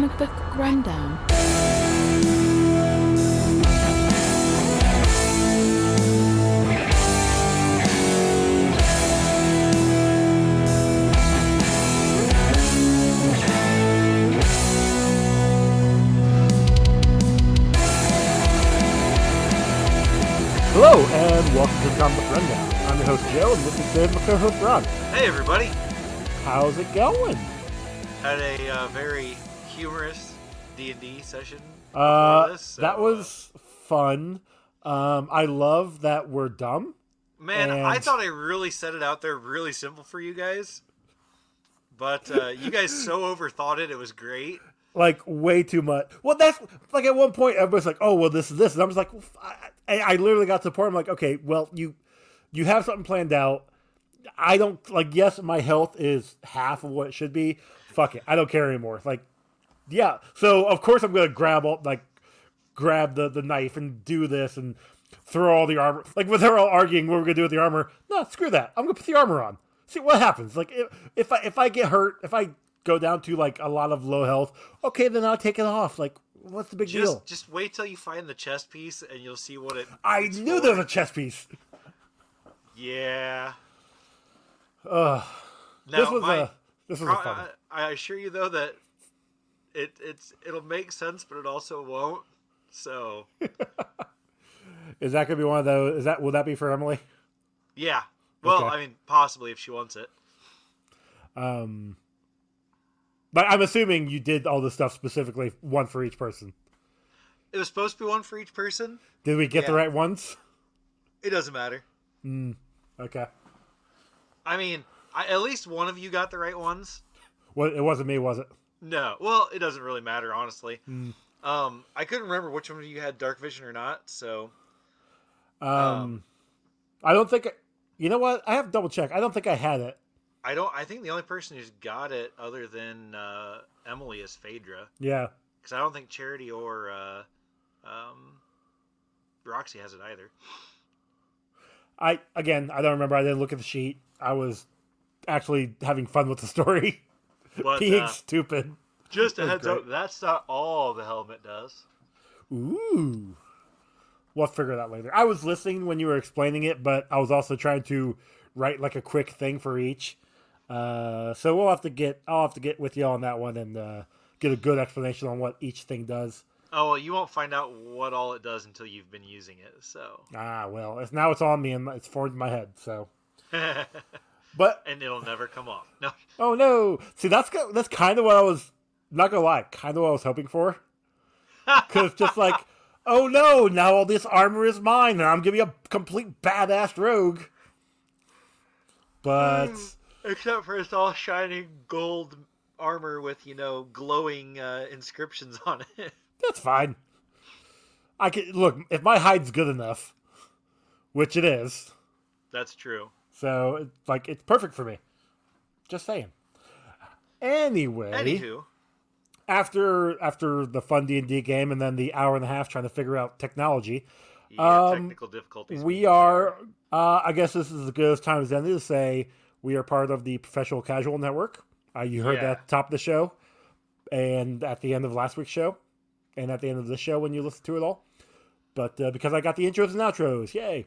Welcome to the Comic Book Rundown. Hello and welcome to the Comic Book Rundown. I'm your host Joe, and with me today is my co-host Ron. Hey everybody! How's it going? Had a uh, very humorous D and D session. Uh, this, so, that was fun. Um, I love that we're dumb. uh, man. I thought I really set it out there really simple for you guys, but uh, you guys so overthought it. It was great. Like way too much. Well, that's like at one point everybody's like, "Oh, well, this is this," and I was like, I, I I literally got to the point. I'm like, okay, well, you you have something planned out. I don't like. Yes, my health is half of what it should be. Fuck it, I don't care anymore. Like, yeah. So of course I'm gonna grab all like grab the the knife and do this and throw all the armor. Like when they're all arguing what we're gonna do with the armor. No, screw that. I'm gonna put the armor on. See what happens. Like if, if I if I get hurt, if I go down to like a lot of low health, okay, then I'll take it off. Like what's the big Just deal? just wait till you find the chest piece and you'll see what it. I knew for. there was a chest piece. Yeah. Ugh. Now, this was my, a this was a fun. I, I assure you though that it it's it'll make sense, but it also won't. So Is that gonna be one of those? Is that will that be for Emily? yeah. Well, Okay. I mean, possibly if she wants it. Um, but I'm assuming you did all this stuff specifically one for each person. It was supposed to be one for each person. Did we get the right ones? It doesn't matter. Mm, Okay. I mean, I, at least one of you got the right ones. Well, it wasn't me, was it? No, well, it doesn't really matter, honestly. Mm. Um, I couldn't remember which one of you had dark vision or not. So Um, Um, I don't think. You know what? I have to double check. I don't think I had it. I don't. I think the only person who's got it, other than uh, Emily, is Phaedra. Yeah. Because I don't think Charity or uh, um, Roxy has it either. I again, I don't remember. I didn't look at the sheet. I was actually having fun with the story, But being uh, stupid. just a heads great. up, that's not all the helmet does. Ooh. We'll figure that later. I was listening when you were explaining it, but I was also trying to write like a quick thing for each. Uh, so we'll have to get. I'll have to get with you on that one and uh, get a good explanation on what each thing does. Oh well, you won't find out what all it does until you've been using it. So, Ah, well, it's now it's on me and it's formed in my head. So, and it'll never come off. No, oh no, see that's that's kind of what I was not gonna lie, kind of what I was hoping for. Because just like, oh no, now all this armor is mine, and I'm gonna be a complete badass rogue. But except for it's all shining gold armor with you know glowing uh, inscriptions on it. that's fine. I can look if my hide's good enough, which it is. That's true. So it's like it's perfect for me. Just saying. Anyway, Anywho, after after the fun D and D game and then the hour and a half trying to figure out technology, yeah, Um, technical difficulties. we are. Uh, I guess this is as good as time as any to say we are part of the Professional Casual Network. Uh, you heard Yeah. that at the top of the show, and at the end of last week's show, and at the end of this show when you listen to it all. But uh, because I got the intros and outros, yay!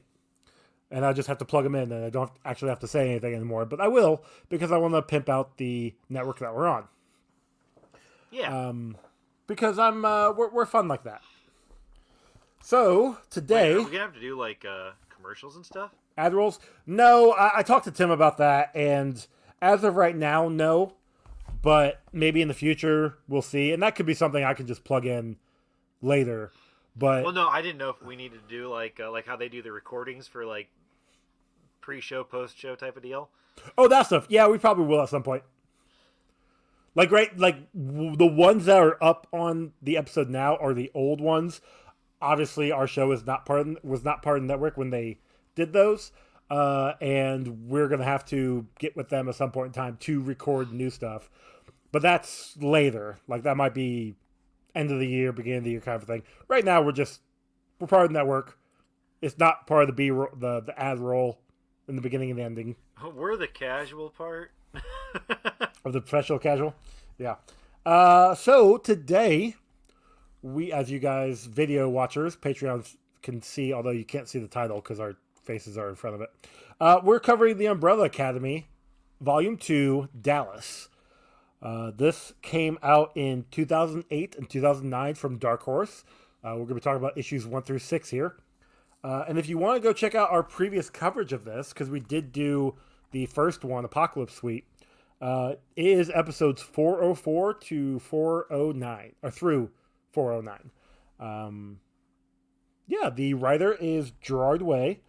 And I just have to plug them in, and I don't actually have to say anything anymore. But I will because I want to pimp out the network that we're on. Yeah. Um, because I'm uh, we're, we're fun like that. So Wait, today, are we gonna have to do like uh, commercials and stuff? ad rolls. No, I, I talked to Tim about that, and as of right now, no. But maybe in the future, we'll see, and that could be something I can just plug in later. But Well, no, I didn't know if we needed to do like uh, like how they do the recordings for like pre-show, post-show type of deal. oh, that stuff, yeah, we probably will at some point. Like right, like w- the ones that are up on the episode now are the old ones. Obviously, our show is not part of, was not part of the network when they did those, uh, and we're gonna have to get with them at some point in time to record new stuff. But that's later. Like that might be end of the year, beginning of the year kind of thing. Right now, we're just we're part of the network. It's not part of the B the the ad roll in the beginning and the ending We're the casual part. of the professional casual. Yeah. Uh, so today, we, as you guys, video watchers, Patreons can see, although you can't see the title because our faces are in front of it. Uh, we're covering the Umbrella Academy, Volume Two, Dallas. Uh, this came out in 2008 and 2009 from Dark Horse. Uh, we're going to be talking about issues one through six here. Uh, and if you want to go check out our previous coverage of this, because we did do the first one, Apocalypse Suite, uh, it is episodes 404 to 409, or through 409. Um, yeah, the writer is Gerard Way.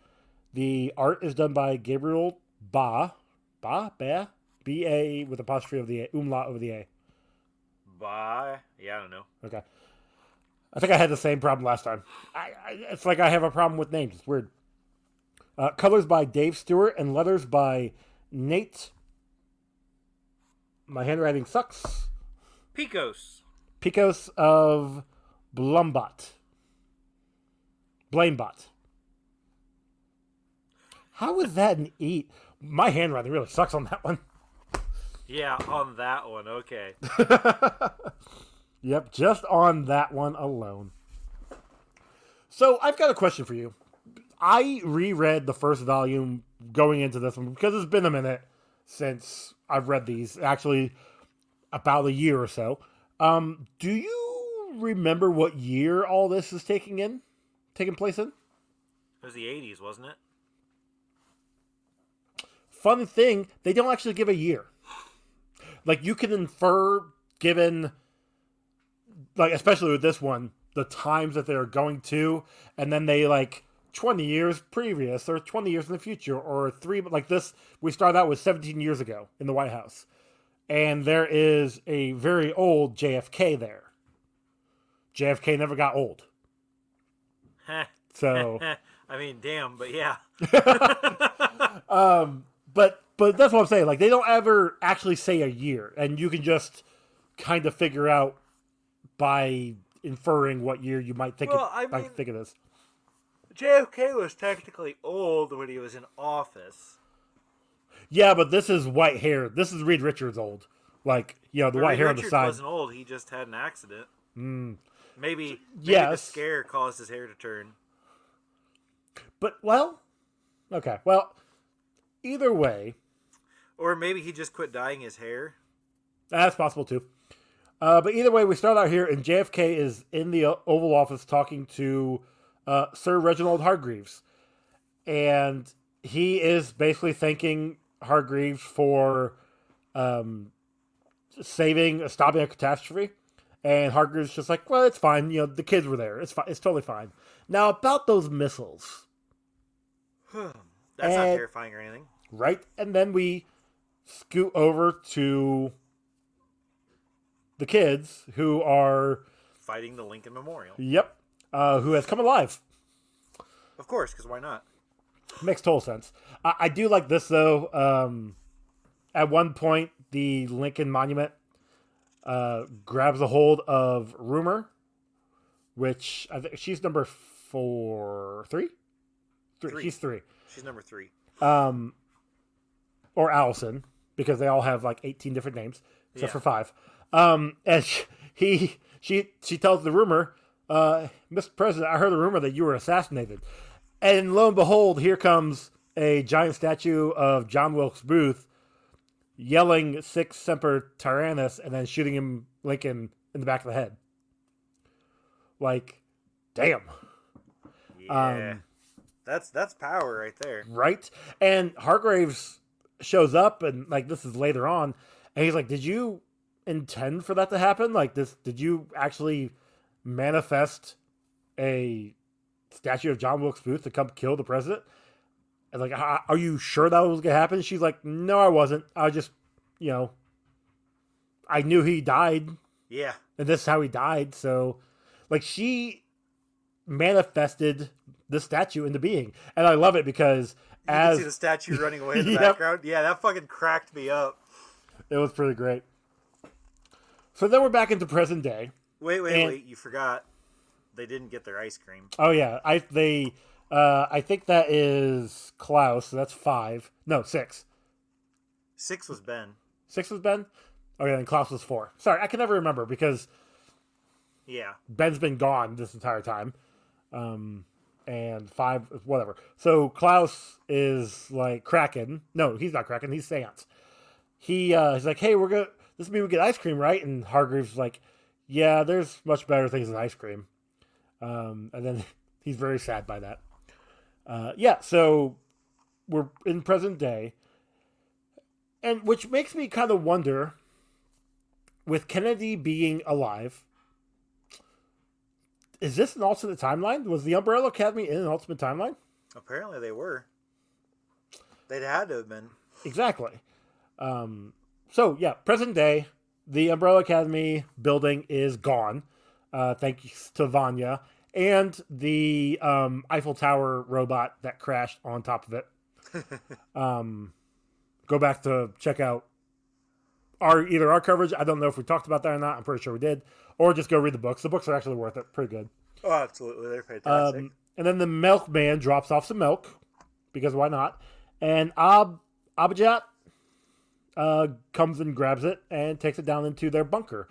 The art is done by Gabriel Ba. Ba? Ba? B A with apostrophe of the A, umlaut over the A. Bye. Yeah, I don't know. Okay. I think I had the same problem last time. I, I, it's like I have a problem with names. It's weird. Uh, colors by Dave Stewart and letters by Nate. My handwriting sucks. Piekos. Piekos of Blumbot. Blamebot. was that an E? My handwriting really sucks on that one. Yeah, on that one. Okay. Yep, just on that one alone. So I've got a question for you. I reread the first volume going into this one because it's been a minute since I've read these, actually about a year or so. Um, do you remember what year all this is taking in, taking place in? It was the 80s, wasn't it? Fun thing, they don't actually give a year. Like you can infer, given, like especially with this one, the times that they're going to, and then they like 20 years previous or 20 years in the future or three like this we start out with 17 years ago in the white house. And there is a very old jfk there. Jfk never got old. So I mean, damn, but yeah. um but but that's what i'm saying. Like they don't ever actually say a year and you can just kind of figure out by inferring what year you might think Well, it, I mean- think of this JFK was technically old when he was in office. yeah but this is white hair this is reed richards old like you know the But white Reed hair on the side wasn't old. He just had an accident. Mm. Maybe, maybe the scare caused his hair to turn. But well, okay. Well, either way, Or maybe he just quit dyeing his hair. that's possible too. Uh, but either way, we start out here, and JFK is in the Oval Office talking to uh, Sir Reginald Hargreaves, and he is basically thanking Hargreaves for um, saving, stopping a catastrophe. And Hargreaves just like, well, it's fine. You know, the kids were there. It's fine. It's totally fine. Now about those missiles. That's not terrifying or anything. right? And then we scoot over to the kids who are, Fighting the Lincoln Memorial. yep, uh, who has come alive. Of course, because why not? Makes total sense. I, I do like this though. Um, at one point, the Lincoln Monument uh, grabs a hold of Rumor, which I think she's number four, three, three. Three. She's three. She's number three. um, or Allison, because they all have like 18 different names except Yeah. for five. Um, and she, he, she, she tells the rumor, uh, Mr. President, I heard the rumor that you were assassinated. And lo and behold, here comes a giant statue of John Wilkes Booth yelling Sic Semper Tyrannis and then shooting him Lincoln in the back of the head. Like, damn. Yeah. Um, that's that's power right there. right? And Hargreaves shows up, and like this is later on, and he's like, "Did you intend for that to happen? Like this? Did you actually manifest a statue of John Wilkes Booth to come kill the president?" And like, "Are you sure that was gonna happen?" She's like, "No, I wasn't. I just, you know, I knew he died, Yeah. and this is how he died." So, like, she manifested the statue into being, and I love it because You as can see the statue running away in the Yep. background. Yeah, that fucking cracked me up. It was pretty great. So then we're back into present day. Wait, wait, And- wait. You forgot. They didn't get their ice cream. Oh yeah, I they uh I think that is Klaus, so that's five. No, six. Six was Ben. Six was Ben? Oh yeah, and Klaus was four. Sorry, I can never remember because Yeah. Ben's been gone this entire time. Um, and five, whatever. So Klaus is like Kraken. No, he's not Kraken. He's Seance. He uh, he's like, hey, we're gonna. This means we get ice cream, right? And Hargreaves like, yeah, there's much better things than ice cream. Um, and then he's very sad by that. Uh, yeah, so we're in present day, and which makes me kind of wonder, with Kennedy being alive, is this an alternate timeline? Was the Umbrella Academy in an alternate timeline? Apparently they were. They'd had to have been. Exactly. Um, so yeah, present day, the Umbrella Academy building is gone. Uh, thanks to Vanya and the um, Eiffel Tower robot that crashed on top of it. um, go back to check out our either our coverage. I don't know if we talked about that or not. I'm pretty sure we did, or just go read the books. The books are actually worth it. Pretty good. Oh, absolutely. They're fantastic. Um, and then the milkman drops off some milk because why not? And Ab Abajat uh, comes and grabs it and takes it down into their bunker.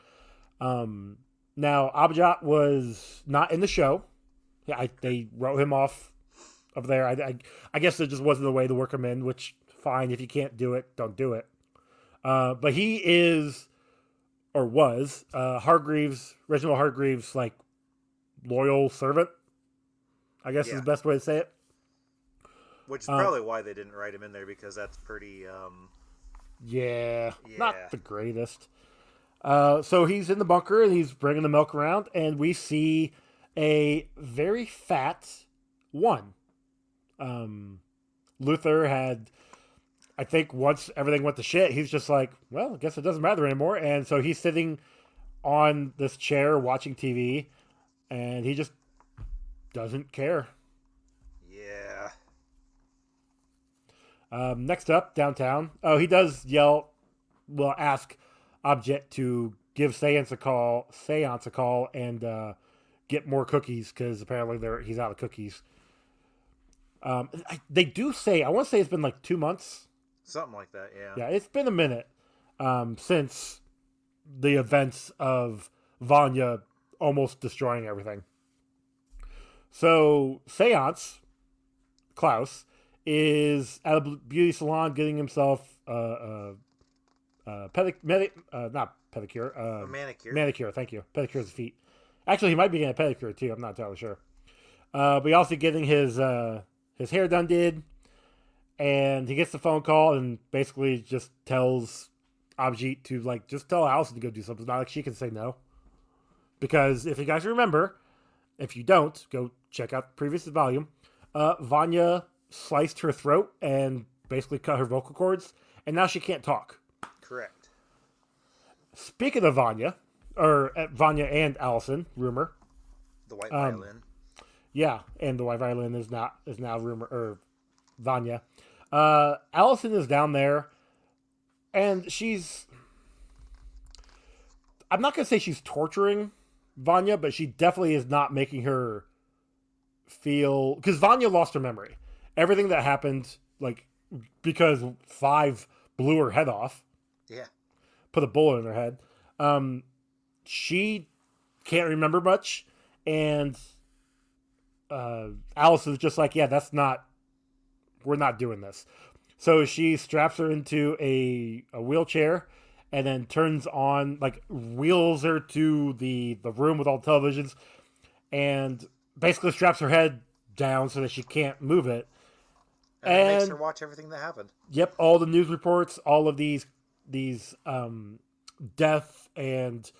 Um, now Abajat was not in the show. Yeah, I, they wrote him off of there. I, I, I guess it just wasn't the way to work him in. Which fine, if you can't do it, don't do it. Uh, but he is or was uh, Hargreaves, Reginald Hargreaves, like loyal servant. I guess is the best way to say it. Which is uh, probably why they didn't write him in there because that's pretty. Um, Yeah, Yeah. not the greatest. Uh, so he's in the bunker and he's bringing the milk around, and we see a very fat one. Um, Luther had, I think, once everything went to shit, he's just like, well, I guess it doesn't matter anymore. And so he's sitting on this chair watching TV, and he just doesn't care. yeah. Um, next up, downtown. Oh, he does yell, well, ask Object to give Seance a call, Seance a call, and uh, get more cookies because apparently they're, he's out of cookies. Um, I, they do say, I want to say it's been like two months. Something like that, yeah. Yeah, it's been a minute um, since the events of Vanya almost destroying everything. So, Seance, Klaus, is at a beauty salon getting himself uh, uh, uh, pedic- medi- uh, not pedicure, uh, A manicure. manicure. Thank you. Pedicure his feet. Actually, he might be getting a pedicure too. I'm not entirely sure. Uh, but he also getting his uh, his hair done did, and he gets the phone call and basically just tells Abhijit to like just tell Allison to go do something. Not like she can say no, because if you guys remember, if you don't, go check out the previous volume. Uh, Vanya sliced her throat and basically cut her vocal cords, and now she can't talk. Correct. Speaking of Vanya, or uh, Vanya and Allison, rumor, The white Um, violin. yeah, and the white violin is not is now rumor or Vanya. Uh, Allison is down there, and she's. I'm not gonna say she's torturing Vanya, but she definitely is not making her feel because Vanya lost her memory. Everything that happened, like because five blew her head off, Yeah. put a bullet in her head. Um, she can't remember much, and uh, Alice is just like, yeah, that's not. We're not doing this. So she straps her into a, a wheelchair, and then turns on like wheels her to the the room with all the televisions, and basically straps her head down so that she can't move it. And, makes her watch everything that happened. Yep, all the news reports, all of these these um, death and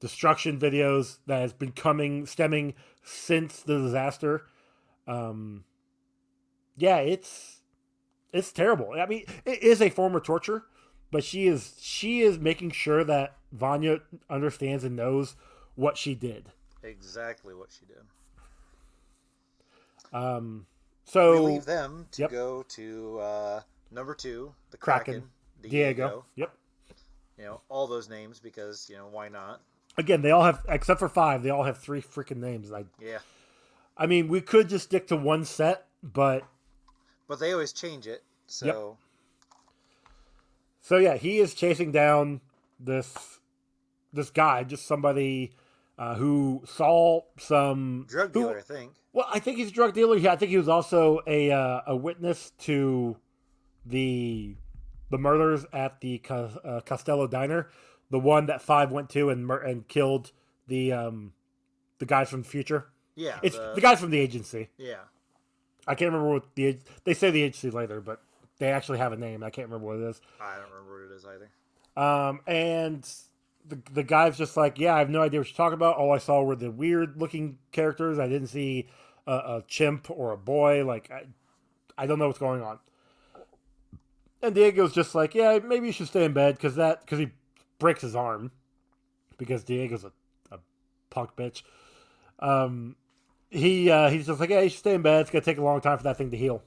destruction videos that has been coming stemming since the disaster. Um, yeah, it's it's terrible. I mean, it is a form of torture, but she is she is making sure that Vanya understands and knows what she did. Exactly what she did. Um, We so leave them to Yep. go to uh, number two, the Kraken, Kraken, Diego. Yep. You know all those names because you know why not? Again, they all have except for five. They all have three freaking names. I Yeah. I mean, we could just stick to one set, but But they always change it. So so yeah, he is chasing down this this guy, just somebody uh, who saw some Drug who- dealer, I think. Well, I think he's a drug dealer. Yeah, I think he was also a uh, a witness to the the murders at the uh, Costello Diner, the one that Five went to and mur- and killed the um the guys from the future. Yeah. It's the, guys from the agency. Yeah. I can't remember what the they say the agency later, but they actually have a name. I can't remember what it is. I don't remember what it is either. Um, and the the guy's just like, yeah, I have no idea what you're talking about. All I saw were the weird looking characters. I didn't see a, a chimp or a boy. Like, I, I don't know what's going on. And Diego's just like, yeah, maybe you should stay in bed because that because he breaks his arm because Diego's a, a punk bitch. Um, he uh, he's just like, yeah, you should stay in bed. It's gonna take a long time for that thing to heal.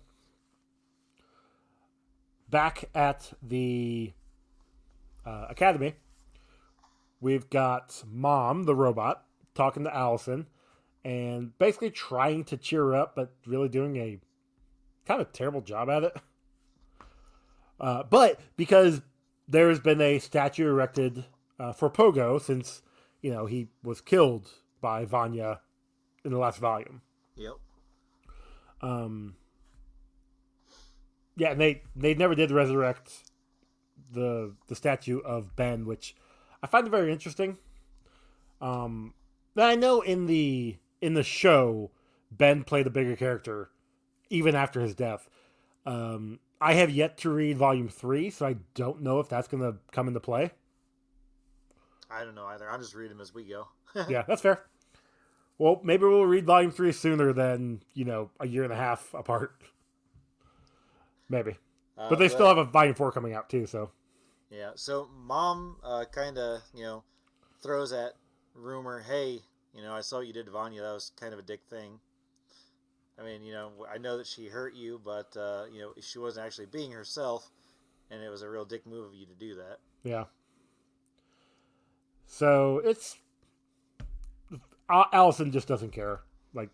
Back at the uh, academy, we've got Mom, the robot, talking to Allison and basically trying to cheer her up, but really doing a kind of terrible job at it. Uh, but because there has been a statue erected uh, for Pogo since, you know, he was killed by Vanya in the last volume. Yep. Um, yeah, and they they never did resurrect the the statue of Ben, which I find it very interesting. Um, but I know in the in the show, Ben played a bigger character even after his death. Um, I have yet to read volume three, so I don't know if that's going to come into play. I don't know either. I'll just read them as we go. yeah, that's fair. Well, maybe we'll read volume three sooner than you know a year and a half apart. Maybe, Uh, but they still have a volume four coming out too. So Yeah. So mom uh, kind of, you know, throws that rumor, hey, you know, I saw what you did to Vanya. That was kind of a dick thing. I mean, you know, I know that she hurt you, but, uh, you know, she wasn't actually being herself, and it was a real dick move of you to do that. yeah. So it's Allison just doesn't care. Like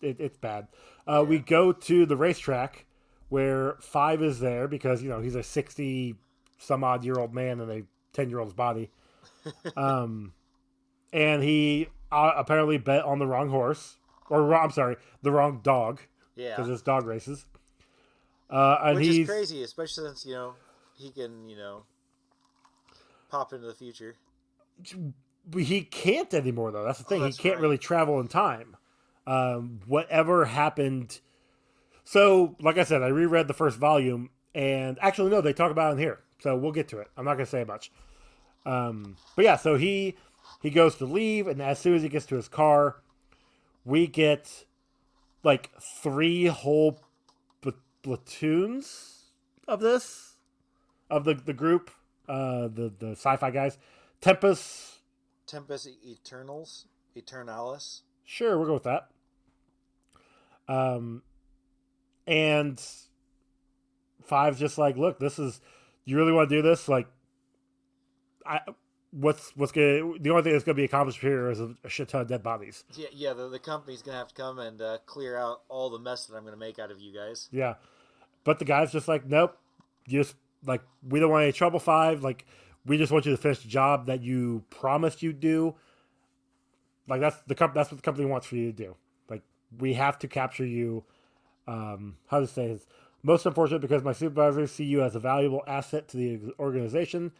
it, it's bad. Uh, We go to the racetrack where Five is there because you know he's a sixty some odd year old man in a ten year old's body. um, and he uh, apparently bet on the wrong horse, or I'm sorry, the wrong dog Yeah. because it's dog races. Uh, and Which he's is crazy, especially since, you know, he can, you know, pop into the future. he can't anymore though. That's the thing. he Oh, that's can't right. really travel in time. Um, whatever happened. So, like I said, I reread the first volume, and actually, no, they talk about it in here. So we'll get to it. I'm not gonna say much. Um, but yeah, so he he goes to leave, and as soon as he gets to his car, we get like three whole pl- platoons of this of the the group, uh, the the sci-fi guys. Tempest, Tempest Eternals, Eternalis. Sure, we'll go with that. Um, and five's just like, look, this is. You really want to do this? Like, I. What's what's gonna the only thing that's gonna be accomplished here is a, shit ton of dead bodies. Yeah, yeah. The, the company's gonna have to come and uh, clear out all the mess that I'm gonna make out of you guys. Yeah, but the guy's just like, nope, you just like we don't want any trouble. Five, like we just want you to finish the job that you promised you'd do. Like that's the comp- that's what the company wants for you to do. Like we have to capture you. Um, how to say this? Most unfortunate because my supervisors see you as a valuable asset to the organization,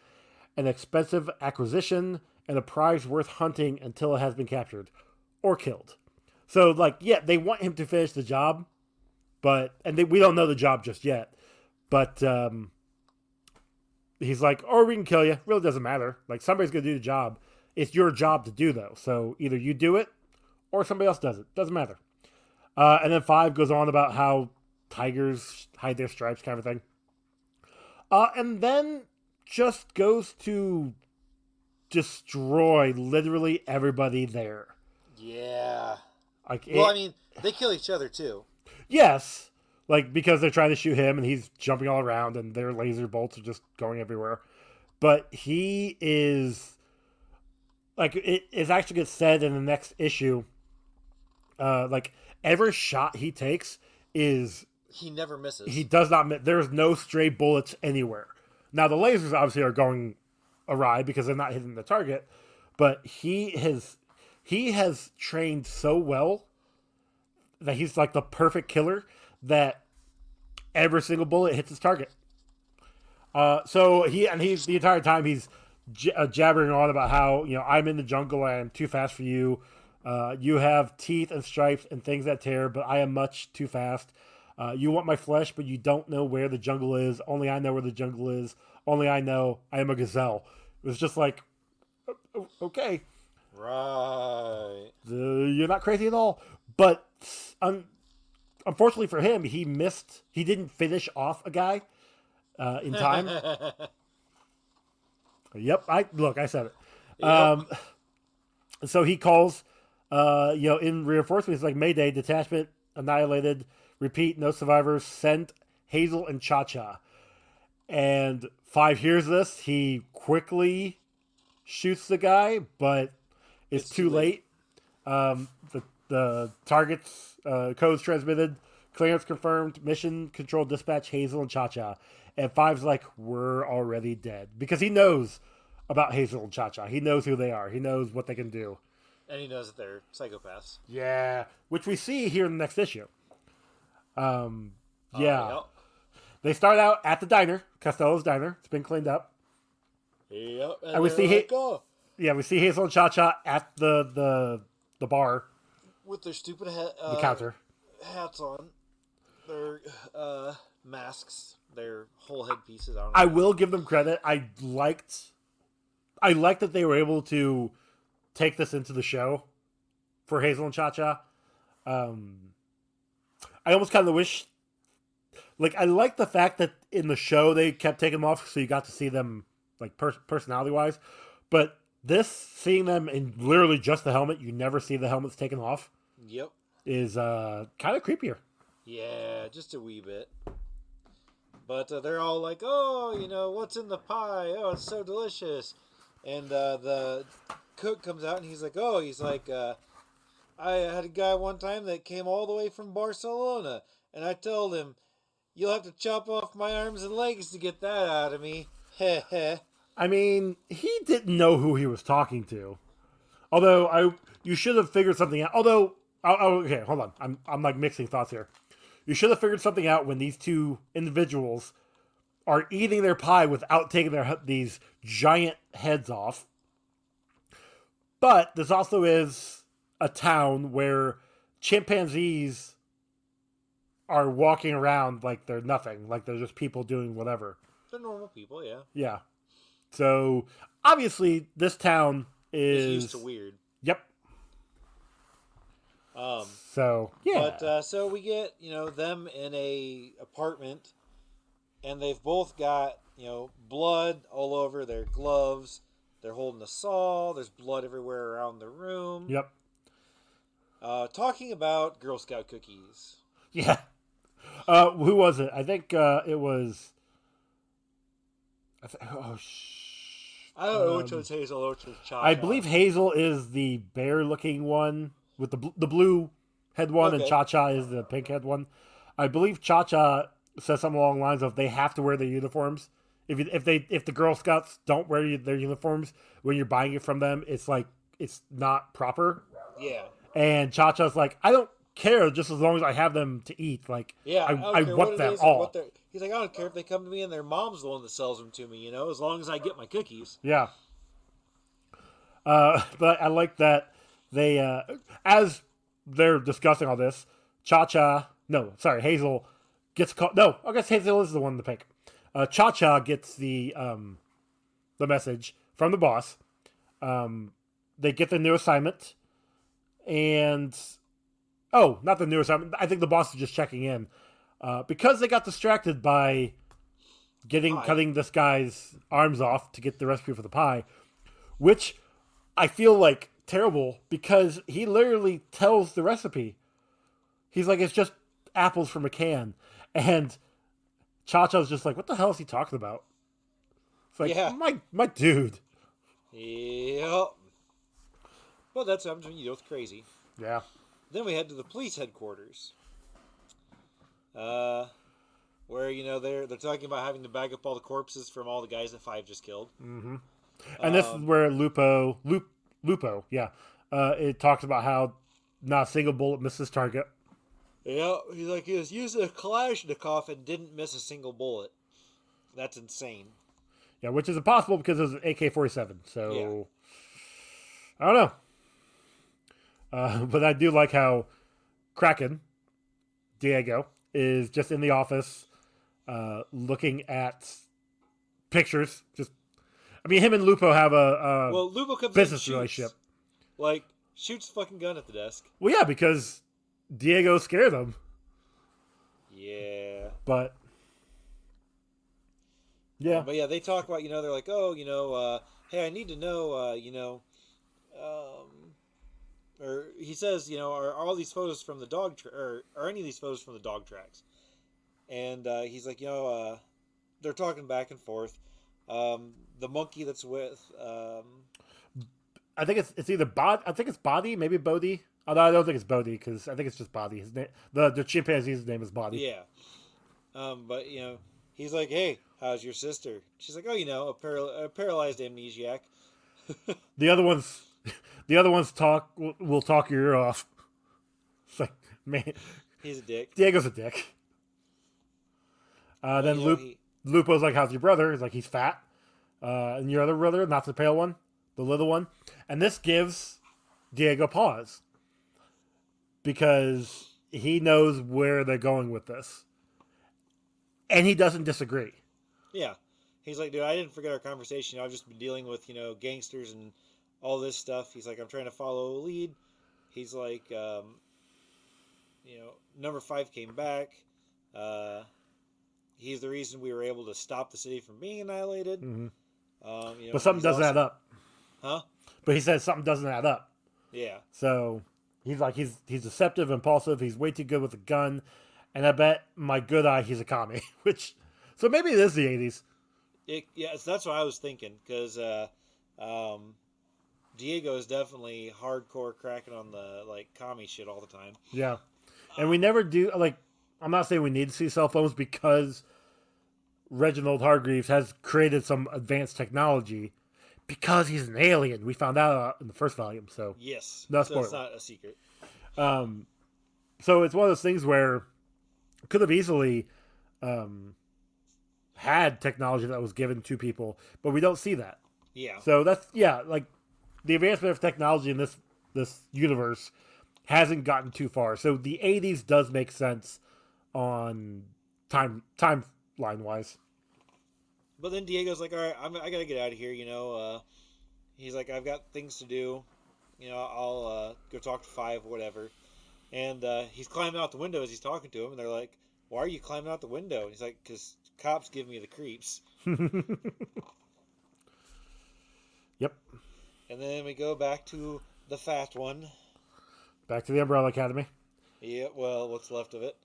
an expensive acquisition, and a prize worth hunting until it has been captured or killed. So like, yeah, they want him to finish the job, but and they, we don't know the job just yet. But um, he's like, or we can kill you. Really doesn't matter. Like somebody's gonna do the job. It's your job to do though. So either you do it or somebody else does it. Doesn't matter. Uh, and then five goes on about how tigers hide their stripes, kind of thing. Uh, and then just goes to destroy literally everybody there. Yeah. Like, Well, it- I mean, they kill each other too. Yes, like because they're trying to shoot him and he's jumping all around and their laser bolts are just going everywhere. But he is like it is actually gets said in the next issue. Uh, like every shot he takes is He never misses. he does not. mi- There's no stray bullets anywhere. Now the lasers obviously are going awry because they're not hitting the target. But he has he has trained so well that he's like the perfect killer that every single bullet hits his target. Uh, so he and he's the entire time he's j- uh, jabbering on about how you know I'm in the jungle, I am too fast for you. Uh, you have teeth and stripes and things that tear, but I am much too fast. Uh, you want my flesh, but you don't know where the jungle is. Only I know where the jungle is. Only I know I am a gazelle. It was just like, o- o- okay, Right. uh, you're not crazy at all. But un- unfortunately for him, he missed. He didn't finish off a guy uh, in time. Yep, I look. I said it. Um, so he calls, uh, you know, in reinforcements like Mayday, detachment annihilated. Repeat, no survivors. Send Hazel and Cha Cha. And Five hears this. He quickly shoots the guy, but it's, It's too too late. late. Um, the the targets uh, codes transmitted. Clearance confirmed. Mission control dispatch Hazel and Cha Cha. And Five's like, we're already dead because he knows about Hazel and Cha Cha. He knows who they are. He knows what they can do. and he knows that they're psychopaths. Yeah, which we see here in the next issue. Um, yeah, Uh, they start out at the diner, Costello's diner. It's been cleaned up. yep. Yep. And, And we see like, oh, Yeah, we see Hazel and Cha Cha at the the the bar, with their stupid ha- the uh, counter. hats on, their uh, masks, their whole headpieces. I don't know. I will give them credit. I liked, I liked that they were able to take this into the show for Hazel and Cha Cha. Um, I almost kind of wish, like, I like the fact that in the show they kept taking them off, so you got to see them like per- personality wise. But this, seeing them in literally just the helmet, you never see the helmets taken off, Yep. is uh kind of creepier. Yeah, just a wee bit. But uh, they're all like, "Oh, you know, what's in the pie? Oh, it's so delicious." And uh, the cook comes out and he's like, "Oh, he's like, uh, I had a guy one time that came all the way from Barcelona, and I told him, you'll have to chop off my arms and legs to get that out of me." Heh heh. I mean, he didn't know who he was talking to. Although I, you should have figured something out. Although, oh, oh, okay, hold on. I'm, I'm like mixing thoughts here. You should have figured something out when these two individuals are eating their pie without taking their he- these giant heads off. But this also is a town where chimpanzees are walking around like they're nothing, like they're just people doing whatever. They're normal people, yeah. Yeah. So obviously, this town is. used to weird. Yep. Um, So yeah. But uh, so we get you know them in a apartment, and they've both got you know blood all over their gloves. They're holding a saw. There's blood everywhere around the room. yep. Uh, talking about Girl Scout cookies. Yeah. Uh, who was it? I think uh, it was. I th- oh, sh- I don't know which Um, one's Hazel, which one's Cha. I believe Hazel is the bear-looking one with the bl- the blue head one, and Cha Cha is the pink head one. I believe Cha Cha says something along the lines of they have to wear their uniforms. If you, if they if the Girl Scouts don't wear their uniforms when you're buying it from them, it's like it's not proper. Yeah. And Cha Cha's like, I don't care just as long as I have them to eat. Like, Yeah, I, I care want them is all. he's like, I don't care if they come to me and their mom's the one that sells them to me. You know, as long as I get my cookies. Yeah. Uh, but I like that they, uh, as they're discussing all this, Cha Cha, no, sorry, Hazel gets called. No, I guess Hazel is the one to pick. Uh, Cha Cha gets the um, the message from the boss. Um, they get the new assignment, and oh, not the new assignment. I think the boss is just checking in uh, because they got distracted by getting Pie. cutting this guy's arms off to get the recipe for the pie, which I feel like terrible because he literally tells the recipe. He's like, it's just apples from a can, and Cha Cha's just like, what the hell is he talking about? It's like, Yeah. my my dude. Yep. Well, that's what happens when you go crazy. Yeah. Then we head to the police headquarters. Uh, where you know they're they're talking about having to bag up all the corpses from all the guys that Five just killed. Mm-hmm. And this is Um, where Lupo, Lup, Lupo, yeah, uh, it talks about how not a single bullet misses target. Yeah, he's like he was using a Kalashnikov and didn't miss a single bullet. That's insane. Yeah, which is impossible because it was an AK 47. So, I don't know. Uh, but I do like how Kraken, Diego, is just in the office uh, looking at pictures. Just, I mean, him and Lupo have a, a Well, Lupo comes business relationship. Like shoots a fucking gun at the desk. Well, yeah, because Diego scared them. Yeah. But, yeah. But yeah, they talk about you know they're like oh you know uh, hey I need to know uh, you know, um, or he says you know are, are all these photos from the dog tra- or are any of these photos from the dog tracks, and uh, he's like you know uh, they're talking back and forth. Um, the monkey that's with um, I think it's it's either bod. I think it's Body, maybe Bodhi. Although I don't think it's Bodhi because I think it's just Body. His name, the the chimpanzee's name is Body. Yeah. Um, but you know, he's like, "Hey, how's your sister?" She's like, "Oh, you know, a, paral- a paralyzed amnesiac." The other ones, the other ones talk will, will talk your ear off. It's like man, He's a dick. Diego's a dick. Uh, then You know, Lup, he- Lupo's like, "How's your brother?" He's like, "He's fat." Uh, and your other brother, not the pale one, the little one, and this gives Diego pause because he knows where they're going with this, and he doesn't disagree. yeah, he's like, "Dude, I didn't forget our conversation. I've just been dealing with you know gangsters and all this stuff." He's like, "I'm trying to follow a lead." He's like, um, "You know, number five came back. Uh, he's the reason we were able to stop the city from being annihilated." Mhm. Um, you know, But something doesn't also- add up. Huh? But he says something doesn't add up. Yeah. So he's like he's he's deceptive, impulsive. He's way too good with a gun, and I bet my good eye he's a commie. Which so maybe it is the eighties. It, yeah, that's what I was thinking because uh, um, Diego is definitely hardcore cracking on the like commie shit all the time. Yeah, and we never do like. I'm not saying we need to see cell phones because Reginald Hargreaves has created some advanced technology because he's an alien. We found out in the first volume. So Yes, No so it's not a secret. Um, so it's one of those things where could have easily um, had technology that was given to people, but we don't see that. Yeah, So that's yeah, like the advancement of technology in this this universe hasn't gotten too far. So the '80s does make sense on time timeline wise. but then Diego's like, "All right, I'm, I gotta get out of here." You know, uh, he's like, "I've got things to do." You know, I'll uh, go talk to Five, whatever. And uh, he's climbing out the window as he's talking to him, and they're like, "Why are you climbing out the window?" And he's like, "Cause cops give me the creeps." Yep. And then we go back to the fat one. Back to the Umbrella Academy Yeah, well, what's left of it?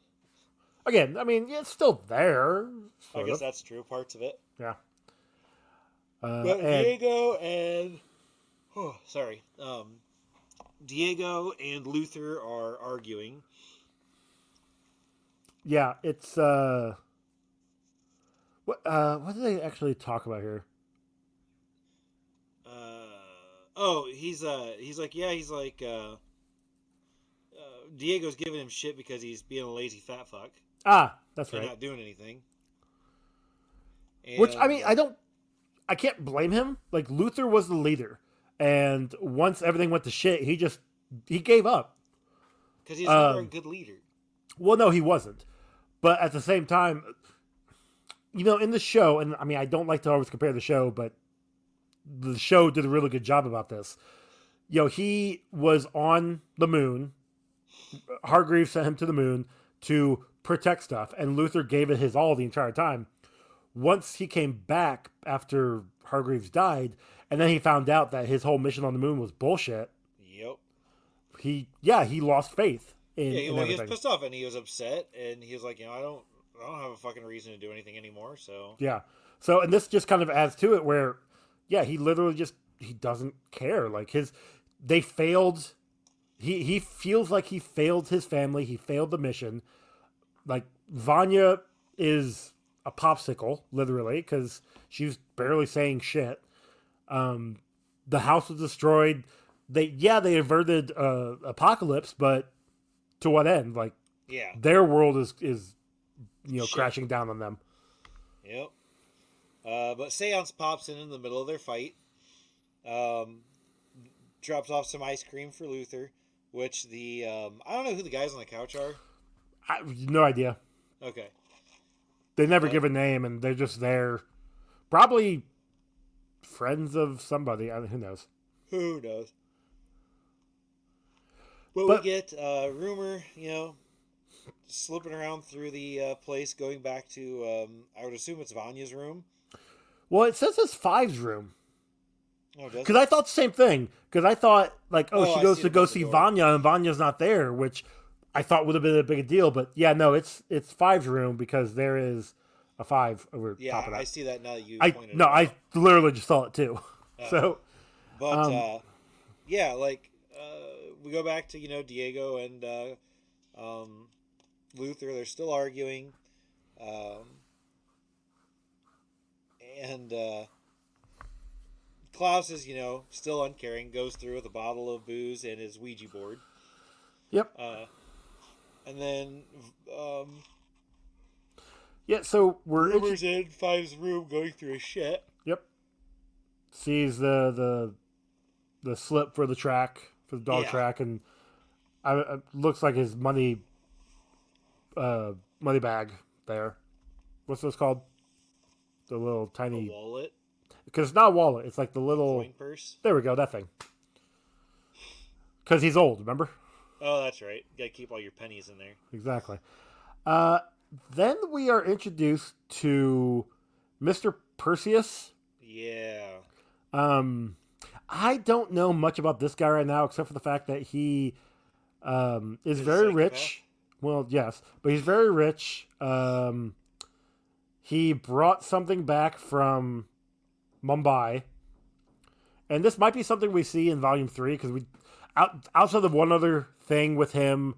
again. I mean, yeah, it's still there. I guess of. that's true. Parts of it. yeah. Uh, But and- Diego and oh, sorry, um, Diego and Luther are arguing. Yeah, it's uh what uh what do they actually talk about here? Uh, oh, he's uh, he's like, yeah, he's like, uh, uh, Diego's giving him shit because he's being a lazy fat fuck Ah, that's and right. not doing anything. Which I mean, I don't I can't blame him. Like Luther was the leader and once everything went to shit, he just he gave up. because he's never a um, good leader. Well, no, he wasn't. But at the same time, you know, in the show, and I mean, I don't like to always compare the show, but the show did a really good job about this. You know, he was on the moon. Hargreaves sent him to the moon to protect stuff, and Luther gave it his all the entire time. Once he came back after Hargreaves died, and then he found out that his whole mission on the moon was bullshit. Yep. He, yeah, he lost faith in, Yeah, well, he was pissed off and he was upset and he was like, you know, I don't, I don't have a fucking reason to do anything anymore. So Yeah. So and this just kind of adds to it where yeah, he literally just he doesn't care. Like his they failed he he feels like he failed his family, he failed the mission. Like Vanya is a popsicle literally cuz she's barely saying shit. Um, the house was destroyed. They yeah they averted uh, apocalypse, but to what end? Like Yeah. their world is is you know Shit. crashing down on them. Yep. Uh, but Seance pops in in the middle of their fight. Um, drops off some ice cream for Luther, which the um, I don't know who the guys on the couch are. I, no idea. Okay. They never What? give a name, and they're just there. Probably friends of somebody. I, who knows? Who knows? But, But- we get uh, rumor, you know, slipping around through the uh, place, going back to um, I would assume it's Vanya's room. Well, it says it's Five's room Oh, because I thought the same thing. Because I thought like, oh, Oh, she goes to go see. Vanya, and Vanya's not there, which I thought would have been a big deal. But yeah, no, it's it's Five's room because there is a five over yeah, top of I see that now that you I no, out. I literally just saw it too. Oh. so But Um, uh, yeah, like uh, we go back to you know Diego and uh, um, Luther. They're still arguing, um, and uh, Klaus is you know still uncaring. Goes through with a bottle of booze and his Ouija board. Yep. Uh, and then um, yeah, so we're Rumor's in Five's room going through his shit. Yep. Sees the the the slip for the track for the dog Yeah. track, and I, it looks like his money uh money bag there. What's this called? The little A tiny wallet, because it's not a wallet. It's like the little. coin purse. There we go. That thing. Because he's old. Remember Oh, that's right. You gotta keep all your pennies in there. exactly. Uh, then we are introduced to Mister Perseus. Yeah. Um, I don't know much about this guy right now, except for the fact that he um, is Is very rich. Well, yes, but he's very rich. Um, he brought something back from Mumbai, and this might be something we see in Volume Three because we out, outside of one other thing with him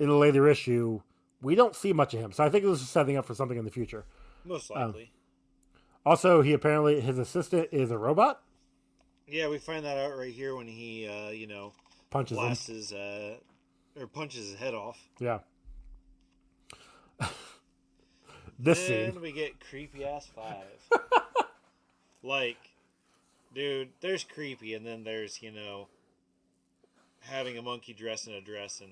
in a later issue, we don't see much of him. So I think this is setting up for something in the future. Most Um, likely. Also, he apparently his assistant is a robot. Yeah, we find that out right here when he, uh, you know, Punches him. his, uh, or punches his head off. Yeah. this then scene. we get creepy ass five. like, dude, there's creepy, and then there's, you know, having a monkey dress in a dress and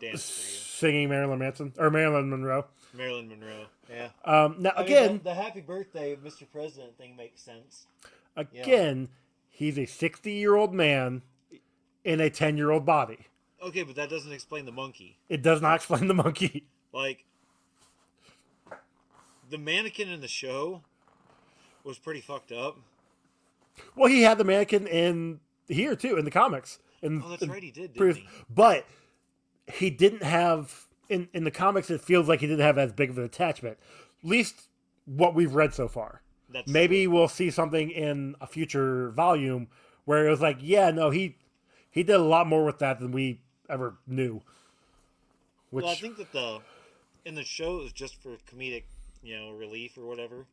dance for Singing Marilyn Manson or Marilyn Monroe. Marilyn Monroe. Yeah. Um, now I mean, again, the, the happy birthday, Mr. President thing makes sense. again, he's a sixty-year-old man in a ten-year-old body. Okay, but that doesn't explain the monkey. It does not explain the monkey. Like, the mannequin in the show was pretty fucked up. Well, he had the mannequin in here too in the comics. In, Oh, that's right, he did, he? But he didn't have in in the comics. It feels like he didn't have as big of an attachment. At least what we've read so far. That's maybe we'll see something in a future volume where it was like, yeah, no, he he did a lot more with that than we ever knew. Which Well, I think that the in the show it was just for comedic, you know, relief or whatever.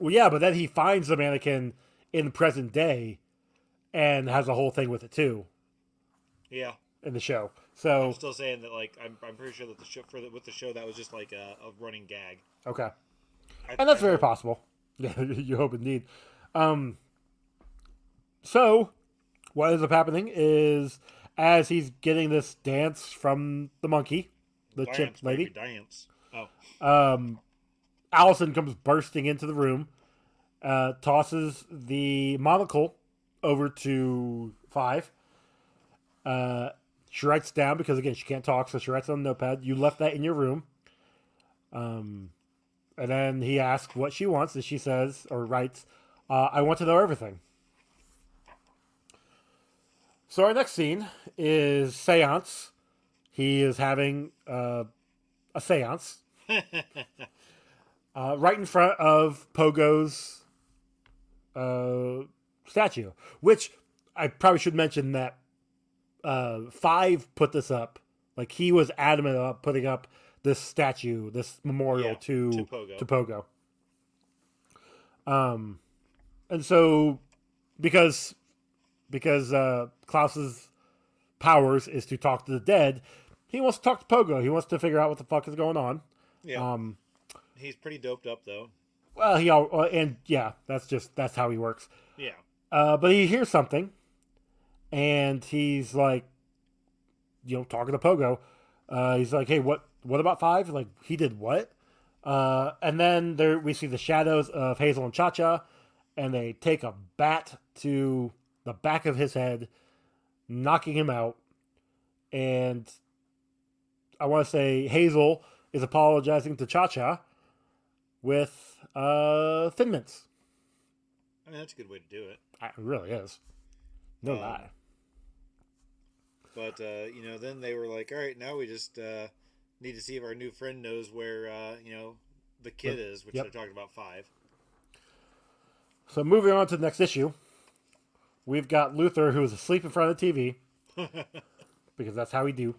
well, yeah, but then he finds the mannequin in present day and has a whole thing with it too Yeah, in the show. So I'm still saying that. Like, I'm, I'm pretty sure that the show for the, with the show that was just like a, a running gag. okay, I, and that's I very hope. possible. Yeah, you hope indeed. Um, so what ends up happening is as he's getting this dance from the monkey, the Dance, chip lady. baby, dance. Oh, um, Allison comes bursting into the room, uh, tosses the monocle over to Five. Uh, she writes down because again she can't talk, so she writes on a notepad. You left that in your room. Um, and then he asks what she wants, and she says or writes, uh, "I want to know everything." So our next scene is seance. He is having uh, a seance uh, right in front of Pogo's uh, statue, which I probably should mention that uh, Five put this up. Like he was adamant about putting up this statue, this memorial Yeah, to to Pogo. to Pogo. Um, and so because because uh, Klaus's powers is to talk to the dead. He wants to talk to Pogo. He wants to figure out what the fuck is going on. Yeah. Um, He's pretty doped up though. well, he all and yeah, that's just that's how he works. Yeah. Uh, but he hears something, and he's like, you know, talking to Pogo. Uh, he's like, "Hey, what? What about five? Like, he did what?" Uh, and then there we see the shadows of Hazel and Cha Cha, and they take a bat to the back of his head, knocking him out. And I want to say Hazel is apologizing to Cha Cha with uh, Thin Mints. I mean, that's a good way to do it. It really is. No Um, lie. But uh, you know, then they were like, "All right, now we just uh, need to see if our new friend knows where uh, you know the kid is," which Yep. they're talking about five. So moving on to the next issue, we've got Luther who is asleep in front of the TV because that's how we do,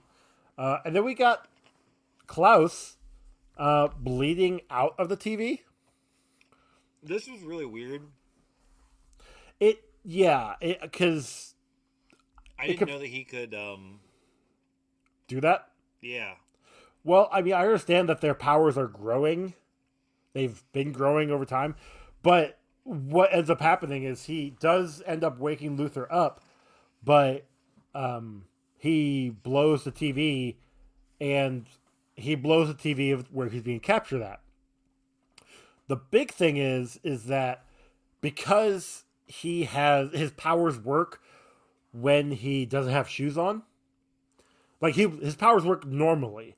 uh, and then we got Klaus uh, bleeding out of the TV. This was really weird. It yeah, because I didn't could- know that he could. um do that. Yeah, Well, I mean, I understand that their powers are growing. They've been growing over time. But what ends up happening is he does end up waking Luther up, but um, he blows the TV and he blows the TV of where he's being captured at. The big thing is is that because he has his powers work when he doesn't have shoes on. Like he his powers work normally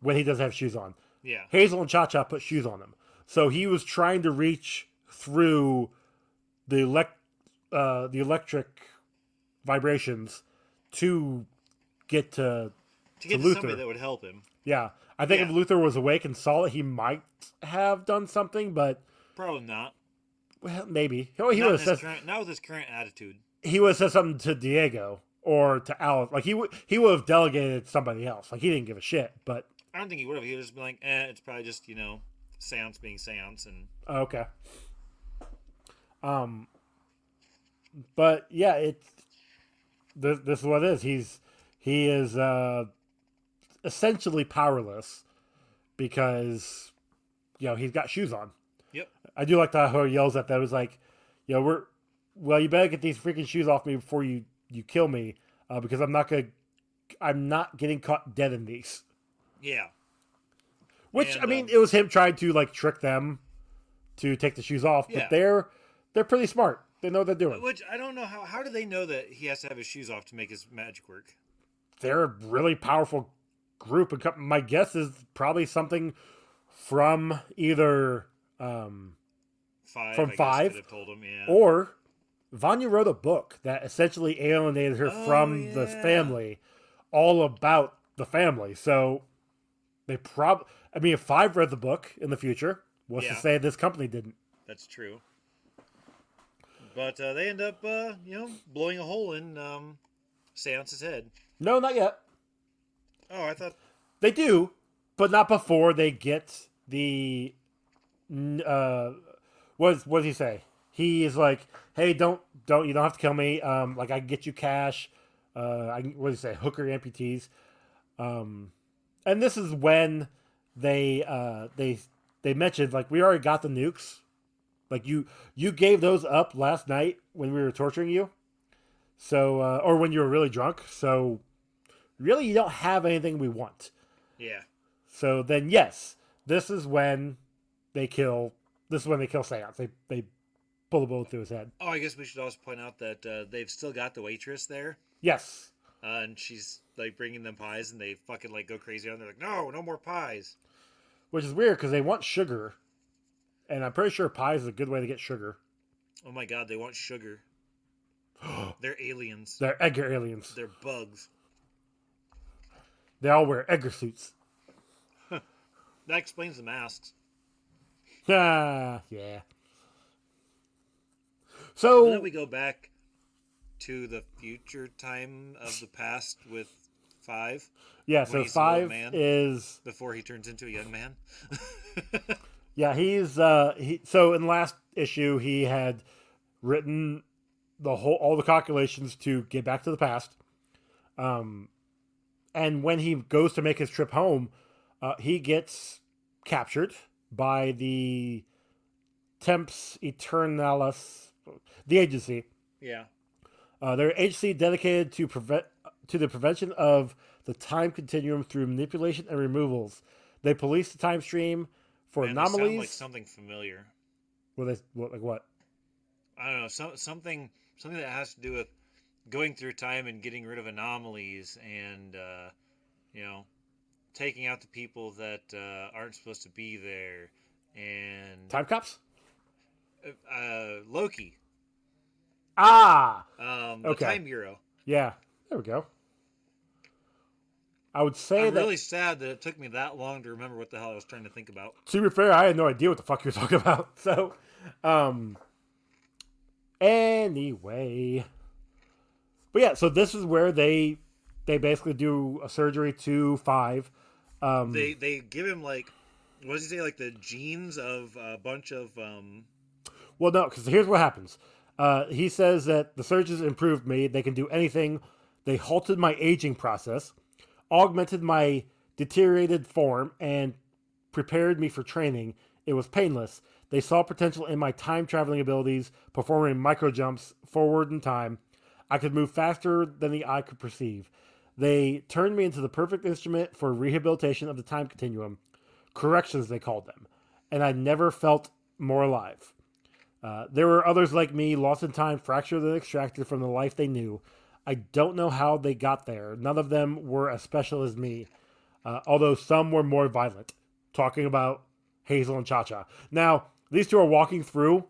when he doesn't have shoes on. yeah, Hazel and Cha Cha put shoes on him. So he was trying to reach through the elect uh, the electric vibrations to get to to get to to, Luther. somebody that would help him. Yeah. I think if Luther was awake and saw it, he might have done something, but Probably not. well, maybe. Oh, he not, would have said current, not with his current attitude. he would have said something to Diego or to Alice. Like he would he would have delegated somebody else. Like he didn't give a shit. But I don't think he would have. He would just been like, "Eh, it's probably just you know, seance being seance." And Oh, okay. Um, but yeah, it's this. This is what it is. He's he is uh, essentially powerless because you know he's got shoes on. yep, I do like that how he yells at them. It's like, you know, we're well, you better get these freaking shoes off me before you you kill me uh, because I'm not gonna I'm not getting caught dead in these. yeah, Which And, I mean, um, it was him trying to like trick them to take the shoes off, Yeah. but they're they're pretty smart. They know what they're doing. which I don't know how. How do they know that he has to have his shoes off to make his magic work? They're really powerful group. And my guess is probably something from either um, Five From I five? him, yeah. or Vanya wrote a book that essentially alienated her Oh, from the family, all about the family. So they prob. I mean, if Five read the book in the future, what's Yeah. to say this company didn't? That's true. But uh, they end up, uh, you know, blowing a hole in um, Seance's head. No, not yet. Oh, I thought. They do, but not before they get the. Uh, what what does he say? He is like, "Hey, don't don't you don't have to kill me. Um, like I can get you cash. Uh, I what does he say? Hooker amputees. Um, and this is when they uh they they mentioned like we already got the nukes. Like you you gave those up last night when we were torturing you. So uh, or when you were really drunk. So really, you don't have anything we want. Yeah. So then, yes, this is when they kill. This is when they kill Seance. They they pull the bullet through his head. Oh, I guess we should also point out that uh, they've still got the waitress there, Yes, uh, and she's like bringing them pies, and they fucking like go crazy on. They're like, "No, no more pies." which is weird because they want sugar, and I'm pretty sure pies is a good way to get sugar. Oh my god, they want sugar. They're aliens. They're Edgar aliens. They're bugs. They all wear Edgar suits. That explains the masks. Ah, yeah. So then we go back to the future time of the past with five yeah, so he's a little five man. is before he turns into a young man. Yeah, he's uh he so in last issue he had written the whole all the calculations to get back to the past. Um, and when he goes to make his trip home, uh, he gets captured by the Temps Aeternalis, the agency. Yeah. Uh, they're agency dedicated to prevent to the prevention of the time continuum through manipulation and removals. They police the time stream for Man, anomalies. like something familiar. Well, they, what, like what? I don't know, some, something something that has to do with going through time and getting rid of anomalies and uh, you know taking out the people that uh, aren't supposed to be there and Time cops? uh, Loki, Ah, um, the Okay. Time Bureau. yeah. There we go. I would say I'm that. really sad that it took me that long to remember what the hell I was trying to think about. to be fair, I had no idea what the fuck you were talking about. So, um, anyway, but yeah, so this is where they they basically do a surgery to five. Um, They they give him like what does he say like the genes of a bunch of um well, no, because here's what happens. Uh, he says that the surgeons improved me. They can do anything. They halted my aging process, augmented my deteriorated form, and prepared me for training. It was painless. They saw potential in my time traveling abilities, performing micro jumps forward in time. I could move faster than the eye could perceive. They turned me into the perfect instrument for rehabilitation of the time continuum. Corrections, they called them. And I never felt more alive. Uh, there were others like me, lost in time, fractured and extracted from the life they knew. I don't know how they got there. None of them were as special as me, uh, although some were more violent. Talking about Hazel and Cha Cha. Now, these two are walking through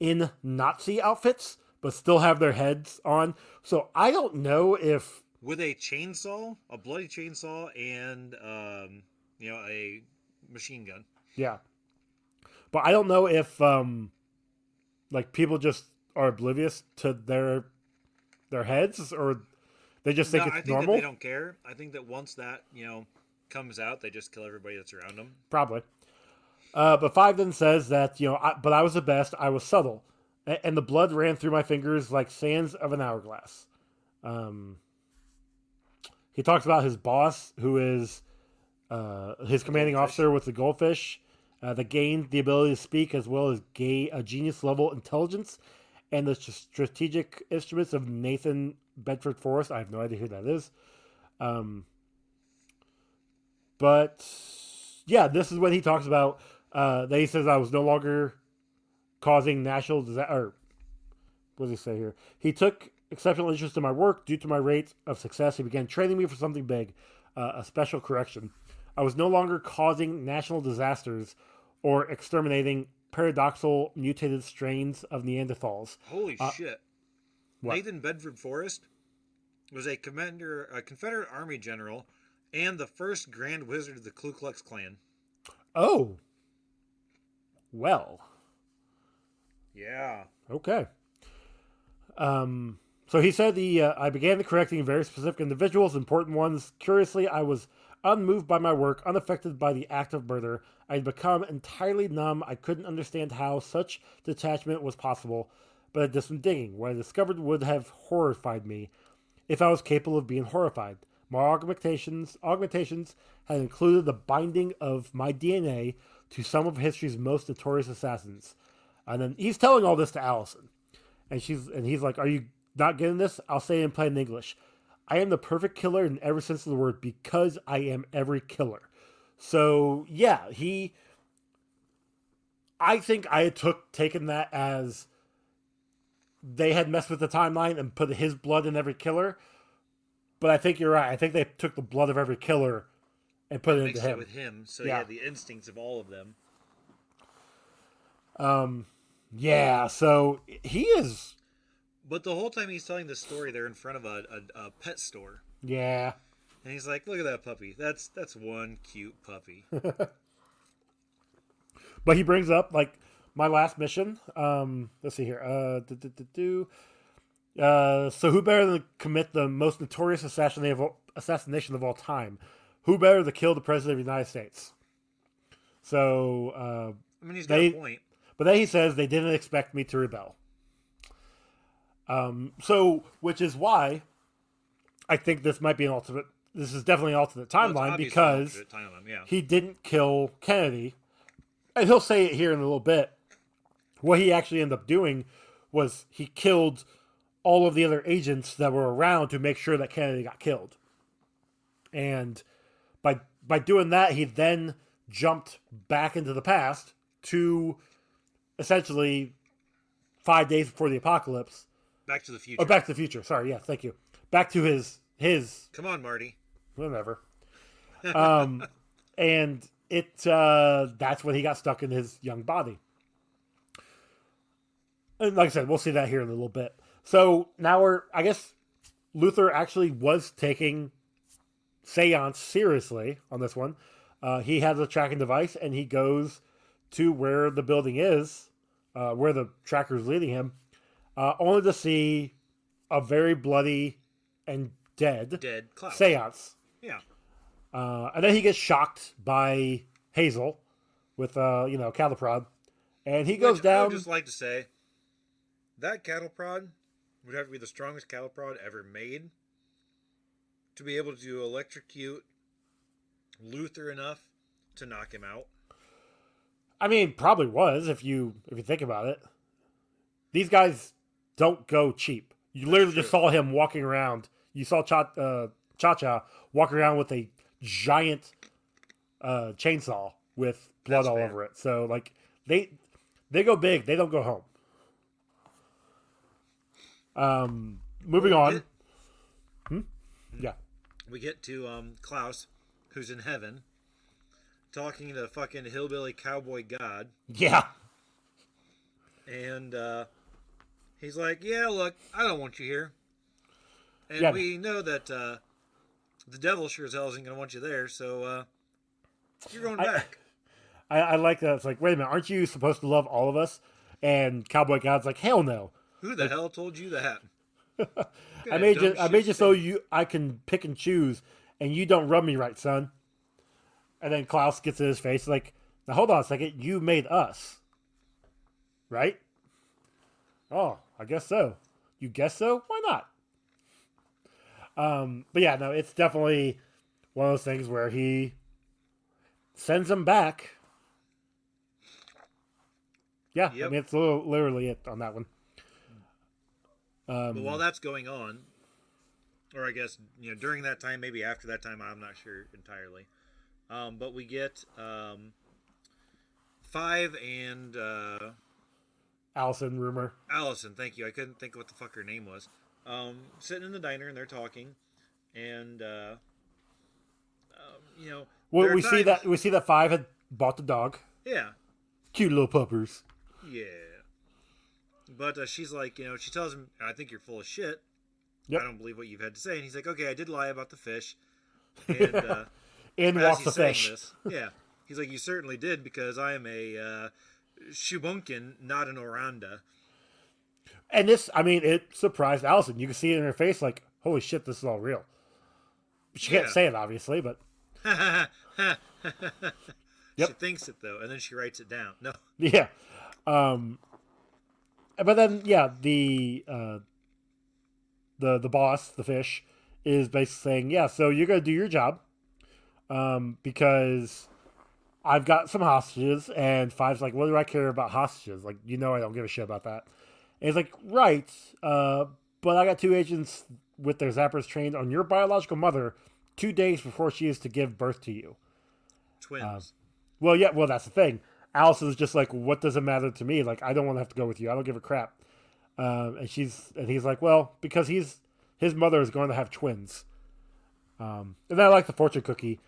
in Nazi outfits, but still have their heads on. So I don't know if. with a chainsaw, a bloody chainsaw, and um, you know a machine gun. Yeah. But I don't know if um like people just are oblivious to their their heads or they just think no, I it's think normal. that they don't care. I think that once that you know comes out, they just kill everybody that's around them. Probably. Uh, but five then says that you know, I, but I was the best. I was subtle, and the blood ran through my fingers like sands of an hourglass. Um, he talks about his boss, who is uh, his commanding officer with the goldfish, uh, that gained the ability to speak as well as gay a genius level intelligence, and the strategic instruments of Nathan Bedford Forrest. I have no idea who that is. Um, but yeah, this is when he talks about uh, that he says I was no longer causing national disaster. Or what does he say here? He took exceptional interest in my work due to my rate of success. He began training me for something big, uh, a special correction. I was no longer causing national disasters or exterminating paradoxal mutated strains of Neanderthals. Holy Uh, shit! what? Nathan Bedford Forrest was a commander, a Confederate Army general, and the first Grand Wizard of the Ku Klux Klan. Oh, well. Yeah. Okay. Um, so he said the uh, I began the correcting very specific individuals, important ones. Curiously, I was unmoved by my work, unaffected by the act of murder. I had become entirely numb. I couldn't understand how such detachment was possible, but I did some digging. What I discovered would have horrified me if I was capable of being horrified. My augmentations augmentations had included the binding of my DNA to some of history's most notorious assassins. And then he's telling all this to Allison. And she's and he's like, Are you not getting this? I'll say it in plain English. I am the perfect killer in every sense of the word because I am every killer. So yeah, he I think I had took taken that as they had messed with the timeline and put his blood in every killer. But I think you're right. I think they took the blood of every killer and put it into Mixed it with him, so Yeah. yeah, the instincts of all of them. Um yeah, so he is But the whole time he's telling this story, they're in front of a, a, a pet store, yeah. and he's like, "Look at that puppy. That's that's one cute puppy." But he brings up like my last mission. Um, let's see here. Uh, do, do, do, do. Uh, so who better than commit the most notorious assassination of all, assassination of all time? Who better to kill the president of the United States? So, uh, I mean, he's got They- a point. But then he says they didn't expect me to rebel. Um, so, which is why I think this might be an alternate. This is definitely an alternate timeline obviously because alternate timeline, yeah. he didn't kill Kennedy, and he'll say it here in a little bit. What he actually ended up doing was he killed all of the other agents that were around to make sure that Kennedy got killed. And by by doing that, he then jumped back into the past to essentially five days before the apocalypse. Back to the future. Or Back to the Future. Sorry, yeah, thank you. Back to his his Come on, Marty. whatever. Um, and it uh, that's when he got stuck in his young body. And like I said, we'll see that here in a little bit. So now we're, I guess, Luther actually was taking seance seriously on this one. Uh, he has a tracking device, and he goes to where the building is, uh, where the tracker is leading him, uh, only to see a very bloody and dead Dead Klaus. seance. Yeah. Uh, and then he gets shocked by Hazel with, uh, you know, cattle prod. And he goes Which I down. would just like to say that cattle prod would have to be the strongest cattle prod ever made to be able to electrocute Luther enough to knock him out. I mean, probably was if you if you think about it. These guys don't go cheap. You literally just saw him walking around. You saw Cha uh, Cha walking around with a giant uh, chainsaw with blood That's all fair. over it. So like they they go big. They don't go home. Um, moving Well, on. get- Hmm? Yeah. We get to um, Klaus, who's in heaven, talking to fucking hillbilly cowboy god, Yeah. and uh, he's like, "Yeah, look, I don't want you here, and Yeah. we know that uh, the devil sure as hell isn't gonna want you there, so uh, you're going I- back." I, I like that. It's like, wait a minute, aren't you supposed to love all of us? And Cowboy God's like, hell no. Who the hell told you that? I made you. I made you so you I can pick and choose, and you don't rub me right, son. And then Klaus gets in his face like, now hold on a second, you made us, right? Oh, I guess so. You guess so? Why not? Um, but yeah, no, it's definitely one of those things where he sends him back. Yeah, I mean it's literally it on that one. Um, But while that's going on, or I guess you know during that time, maybe after that time, I'm not sure entirely. Um, but we get um, five and uh, Allison rumor. Allison. Thank you. I couldn't think of what the fuck her name was. Um, sitting in the diner and they're talking, and uh, um, you know, Well, we see that we see that five had bought the dog. Yeah, Cute little puppers. yeah. But uh, she's like, you know, she tells him, "I think you're full of shit. Yep. I don't believe what you've had to say." And he's like, "Okay, I did lie about the fish." And uh, In as walks he's the fish. This, yeah, he's like, "You certainly did because I am a uh, Shubunkin, not an Oranda." And this, I mean, it surprised Allison. You can see it in her face, like, "Holy shit, this is all real." She can't say it, obviously, but She thinks it though, and then she writes it down. No, yeah. Um, but then, yeah, the uh, the the boss, the fish, is basically saying, "Yeah, so you're gonna do your job, um, because I've got some hostages." And Five's like, "What do I care about hostages? Like, you know, I don't give a shit about that." And he's like, "Right, uh, but I got two agents with their zappers trained on your biological mother two days before she is to give birth to you." twins. Well, yeah, well, that's the thing. Allison's just like, what does it matter to me? Like, I don't want to have to go with you. I don't give a crap. Um, and she's and he's like, well, because he's his mother is going to have twins. Um, and I like the fortune cookie.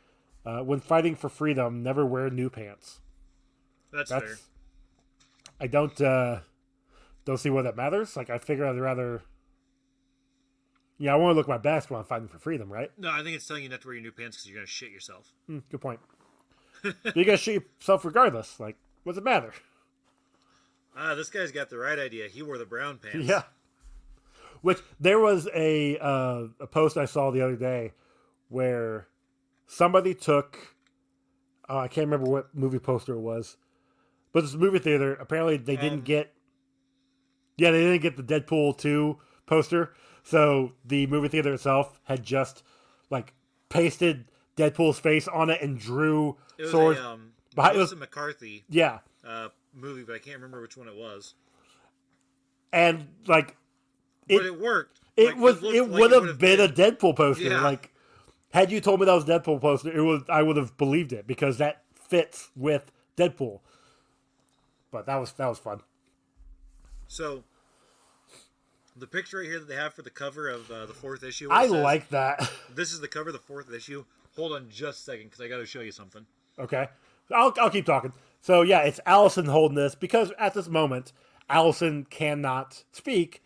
Uh, when fighting for freedom, never wear new pants. That's, That's fair. I don't uh, don't see why that matters. Like, I figure I'd rather. Yeah, I want to look my best when I'm fighting for freedom, right? No, I think it's telling you not to wear your new pants because you're gonna shit yourself. Hmm, good point. you gotta shoot yourself regardless. Like, what's it matter? Ah, this guy's got the right idea. He wore the brown pants. Yeah. Which there was a uh, a post I saw the other day where somebody took oh, I can't remember what movie poster it was, but this movie theater apparently they didn't get Yeah, they didn't get the Deadpool 2 poster. So the movie theater itself had just like pasted Deadpool's face on it and drew It was swords. a um, behind- it was- McCarthy yeah. uh, movie, but I can't remember which one it was. And like It- but it worked. it Like, was looked it like would have would've been a Deadpool poster. Yeah. Like had you told me that was Deadpool poster, it was I would have believed it because that fits with Deadpool. But that was that was fun. So, the picture right here that they have for the cover of uh, the fourth issue. I says, like that. This is the cover of the fourth issue. Hold on just a second, because I got to show you something. Okay. I'll, I'll keep talking. So, yeah, it's Allison holding this because at this moment, Allison cannot speak,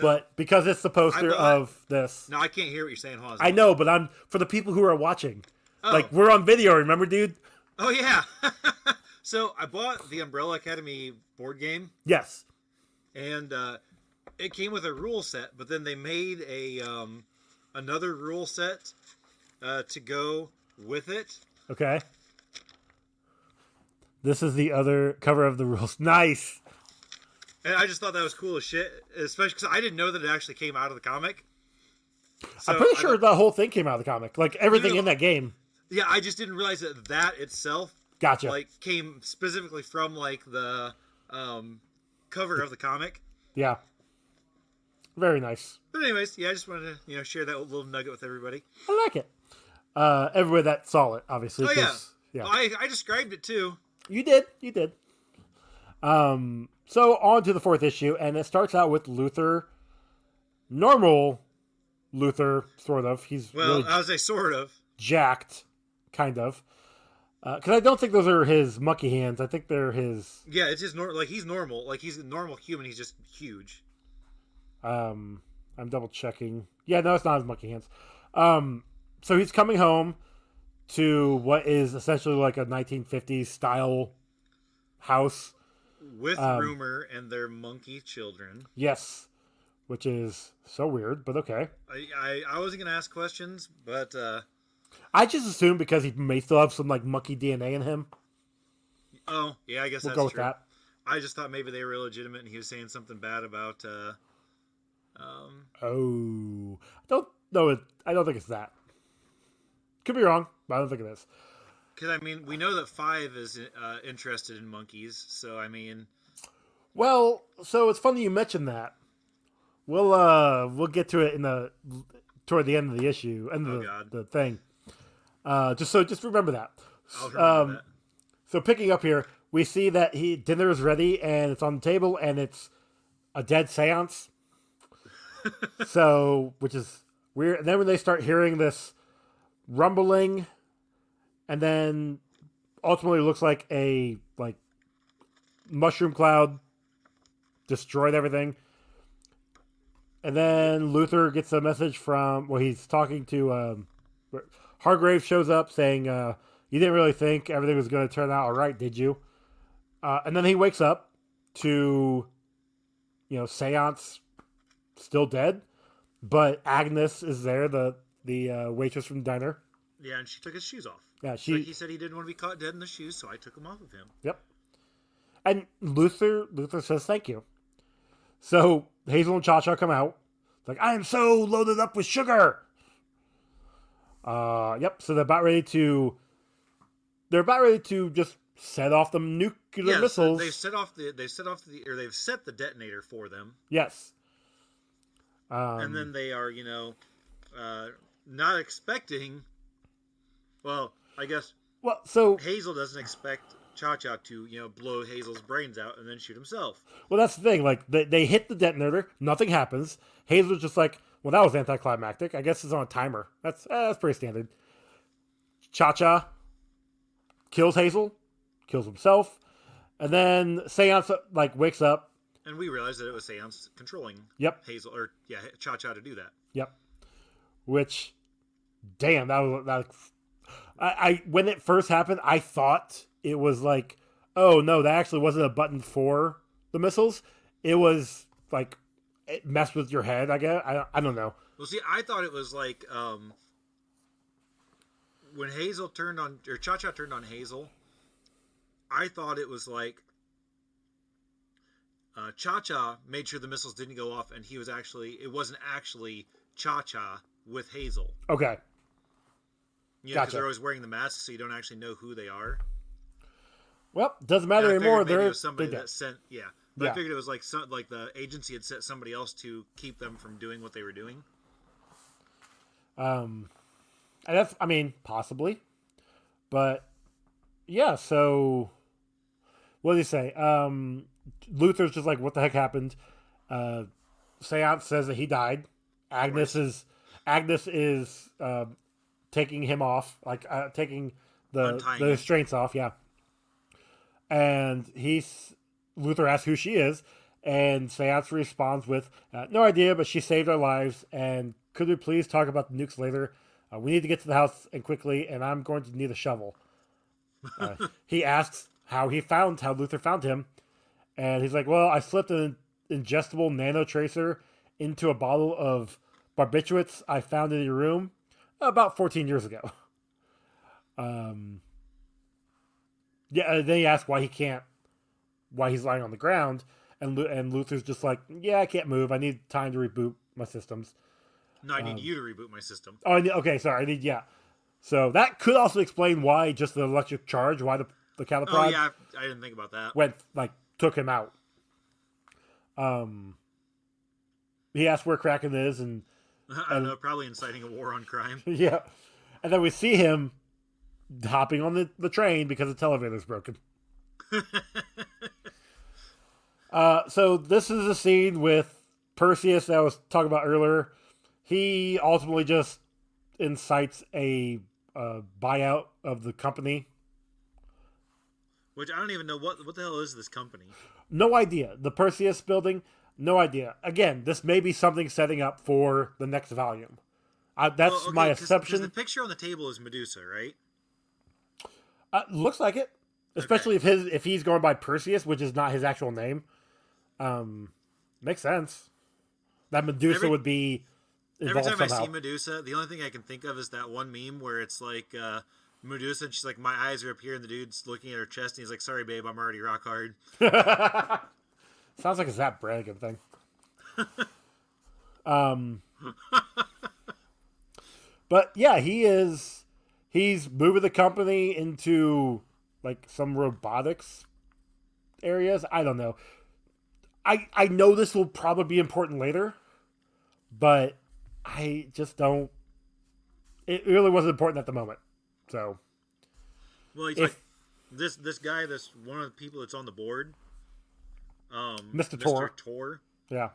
but because it's the poster I- of this. No, I can't hear what you're saying. A I know, but I'm for the people who are watching. Oh. Like, we're on video, remember, dude? Oh yeah. so I bought the Umbrella Academy board game, Yes. and uh, it came with a rule set. But then they made a um, another rule set uh, to go with it. Okay. This is the other cover of the rules. Nice. And I just thought that was cool as shit, especially because I didn't know that it actually came out of the comic. So I'm pretty sure the whole thing came out of the comic. Like, everything in that game. yeah, I just didn't realize that that itself Gotcha. like came specifically from like the um, cover of the comic. yeah. Very nice. But anyways, yeah, I just wanted to you know share that little nugget with everybody. I like it. Uh, everybody that saw it, obviously. Oh yeah, yeah. I I described it too. You did. You did. Um. So on to the fourth issue, and it starts out with Luther, normal Luther, sort of. He's Well, really I was a sort of. jacked, kind of. Because I don't think those are his monkey hands. I think they're his. Yeah, it's just normal. like he's normal. Like he's a normal human. He's just huge. Um. I'm double checking. Yeah, no, it's not his monkey hands. Um. So he's coming home to what is essentially like a 1950s style house. With Um, rumor and their monkey children. Yes, which is so weird, but okay. I, I, I wasn't gonna ask questions, but uh, I just assume because he may still have some like monkey DNA in him. oh yeah, I guess We'll that's go with true. that. I just thought maybe they were illegitimate and he was saying something bad about. Uh, um, Oh, I don't know. It. I don't think it's that. Could be wrong, but I don't think it is. Because I mean, we know that Five is uh, interested in monkeys, so I mean, Well, so it's funny you mentioned that. We'll uh we'll get to it in the toward the end of the issue end of Oh, the, God. the thing. Uh, just so just remember that. Remember Um, that. So picking up here, we see that he dinner is ready and it's on the table and it's a dead séance. so, which is weird. And then when they start hearing this rumbling, and then ultimately looks like a like mushroom cloud destroyed everything. And then Luther gets a message from well, he's talking to um, Hargreaves shows up saying, uh, "You didn't really think everything was going to turn out all right, did you?" Uh, and then he wakes up to, you know, Seance still dead, but Agnes is there, the the uh, waitress from the diner. Yeah, and she took his shoes off. Yeah, she. Like he said, he didn't want to be caught dead in the shoes, so I took them off of him. Yep. And Luther Luther says thank you. So Hazel and Cha Cha come out. Like, I am so loaded up with sugar. Uh yep, so they're about ready to they're about ready to just set off the nuclear Yeah, so missiles. they've set off the they've set off the or they've set the detonator for them, Yes. Um, and then they are you know uh, not expecting. Well, I guess well, so Hazel doesn't expect Cha Cha to you know blow Hazel's brains out and then shoot himself. well that's the thing. Like they, they hit the detonator, nothing happens. Hazel's just like, well, that was anticlimactic. I guess it's on a timer. That's eh, that's pretty standard. Cha Cha kills Hazel, kills himself, and then Seance like wakes up. And we realized that it was Seance controlling Yep, Hazel or yeah Cha Cha to do that. yep. Which, damn, that was that. I, I when it first happened, I thought it was like, oh no, that actually wasn't a button for the missiles. It was like it messed with your head. I guess I I don't know. Well, see, I thought it was like um, when Hazel turned on or Cha Cha turned on Hazel. I thought it was like uh, Cha Cha made sure the missiles didn't go off, and he was actually it wasn't actually Cha Cha with Hazel. Okay. You know, because Gotcha. they're always wearing the masks, so you don't actually know who they are. Well, doesn't matter anymore. They're was somebody that sent, yeah. But Yeah. I figured it was like some, like the agency had sent somebody else to keep them from doing what they were doing. Um, and that's, I mean, possibly, but yeah. So, what did he say? Um, Luther's just like, what the heck happened? Uh, Seance says that he died. Agnes is Agnes is uh, taking him off, like uh, taking the Untying the restraints off. Yeah, and he's Luther asks who she is, and Seance responds with, uh, "No idea, but she saved our lives. And could we please talk about the nukes later? Uh, we need to get to the house and quickly, and I'm going to need a shovel." Uh, he asks how he found how Luther found him, and he's like, "Well, I slipped an ingestible nano tracer into a bottle of barbiturates I found in your room about 14 years ago." Um. Yeah, he asks why he can't, why he's lying on the ground, and and Luther's just like, "Yeah, I can't move. I need time to reboot my systems." No, I need Um, you to reboot my system. Oh, I need, okay, sorry, I need yeah. So that could also explain why just the electric charge, why the the cattle prod Oh yeah, I, I didn't think about that. went like took him out. Um, he asked where Kraken is, and I don't know, probably inciting a war on crime. yeah, and then we see him hopping on the, the train because the televator's broken. uh, so this is a scene with Perseus that I was talking about earlier. He ultimately just incites a uh, buyout of the company. Which I don't even know what what the hell is this company. No idea. The Perseus building, no idea. Again, this may be something setting up for the next volume. That's Well, okay, my 'cause- 'cause assumption. the picture on the table is Medusa, right? Uh, looks like it, especially if his if he's going by Perseus, which is not his actual name. Um, makes sense. That Medusa Every- would be Every time I see Medusa, the only thing I can think of is that one meme where it's like uh, Medusa and she's like, "My eyes are up here," and the dude's looking at her chest, and he's like, "Sorry, babe, I'm already rock hard." Sounds like a Zapp Brannigan thing. um, but yeah, he is. He's moving the company into like some robotics areas. I don't know. I I know this will probably be important later, but I just don't. It really wasn't important at the moment. So Well, he's If- like this this guy, this one of the people that's on the board, um, Mr. Tor. Tor. yeah,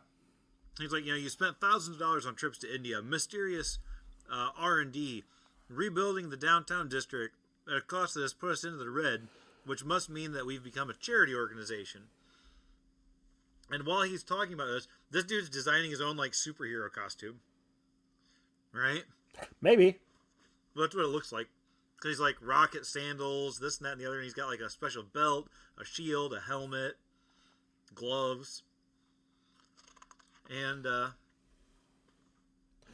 He's like, you know, you spent thousands of dollars on trips to India, mysterious uh, R and D, rebuilding the downtown district at a cost that has put us into the red, which must mean that we've become a charity organization. And while he's talking about this, this dude's designing his own like superhero costume, right? maybe. Well, that's what it looks like. Because he's like rocket sandals, this and that and the other, and he's got like a special belt, a shield, a helmet, gloves, and uh,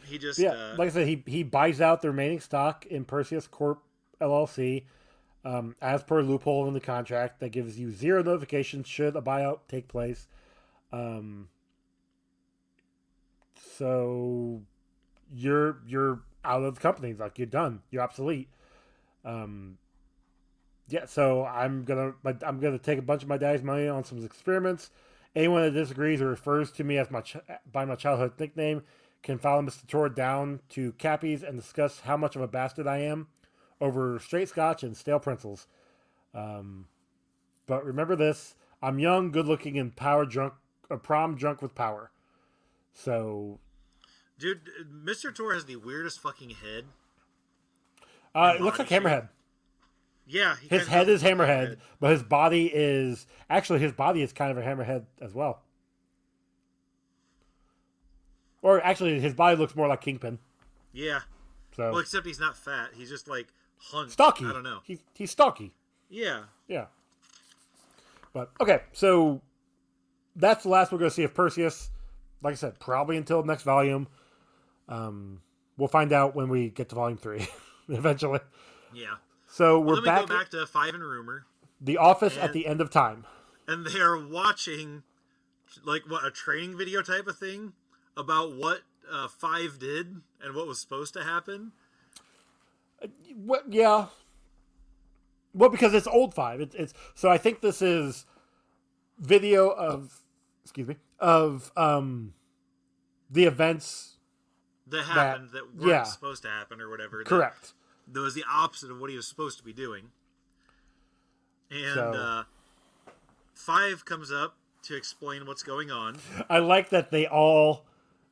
he just Yeah, uh, like I said, he he buys out the remaining stock in Perseus Corp LLC, um, as per loophole in the contract that gives you zero notifications should a buyout take place. Um, so you're you're out of the company, like you're done, you're obsolete. Um, yeah, so I'm gonna I'm gonna take a bunch of my dad's money on some experiments. Anyone that disagrees or refers to me as my ch- by my childhood nickname can follow Mr. Tor down to Cappy's and discuss how much of a bastard I am over straight scotch and stale pretzels. Um, but remember this: I'm young, good-looking, and power drunk, a prom drunk with power. So dude, Mr. Tor has the weirdest fucking head. uh, it looks like. Hammerhead. Yeah, he His head is a Hammerhead, but his body is actually his body is kind of a Hammerhead as well. Or actually, his body looks more like Kingpin. Yeah, So well, except he's not fat. He's just like hunched. stocky. I don't know. He's he's stocky. Yeah, Yeah. But okay, so that's the last we're going to see of Perseus. Like I said, probably until next volume. Um, we'll find out when we get to volume three, eventually. yeah. So we're then we back, go back to Five and Rumor, the office at the end of time. and they are watching like what a training video type of thing about what uh, Five did and what was supposed to happen. What? Yeah. Well, because it's old five. It's, it's so I think this is video of excuse me of um the events. That happened that, weren't yeah. supposed to happen or whatever. that- Correct. That was the opposite of what he was supposed to be doing. And So- uh, Five comes up to explain what's going on. I like that they all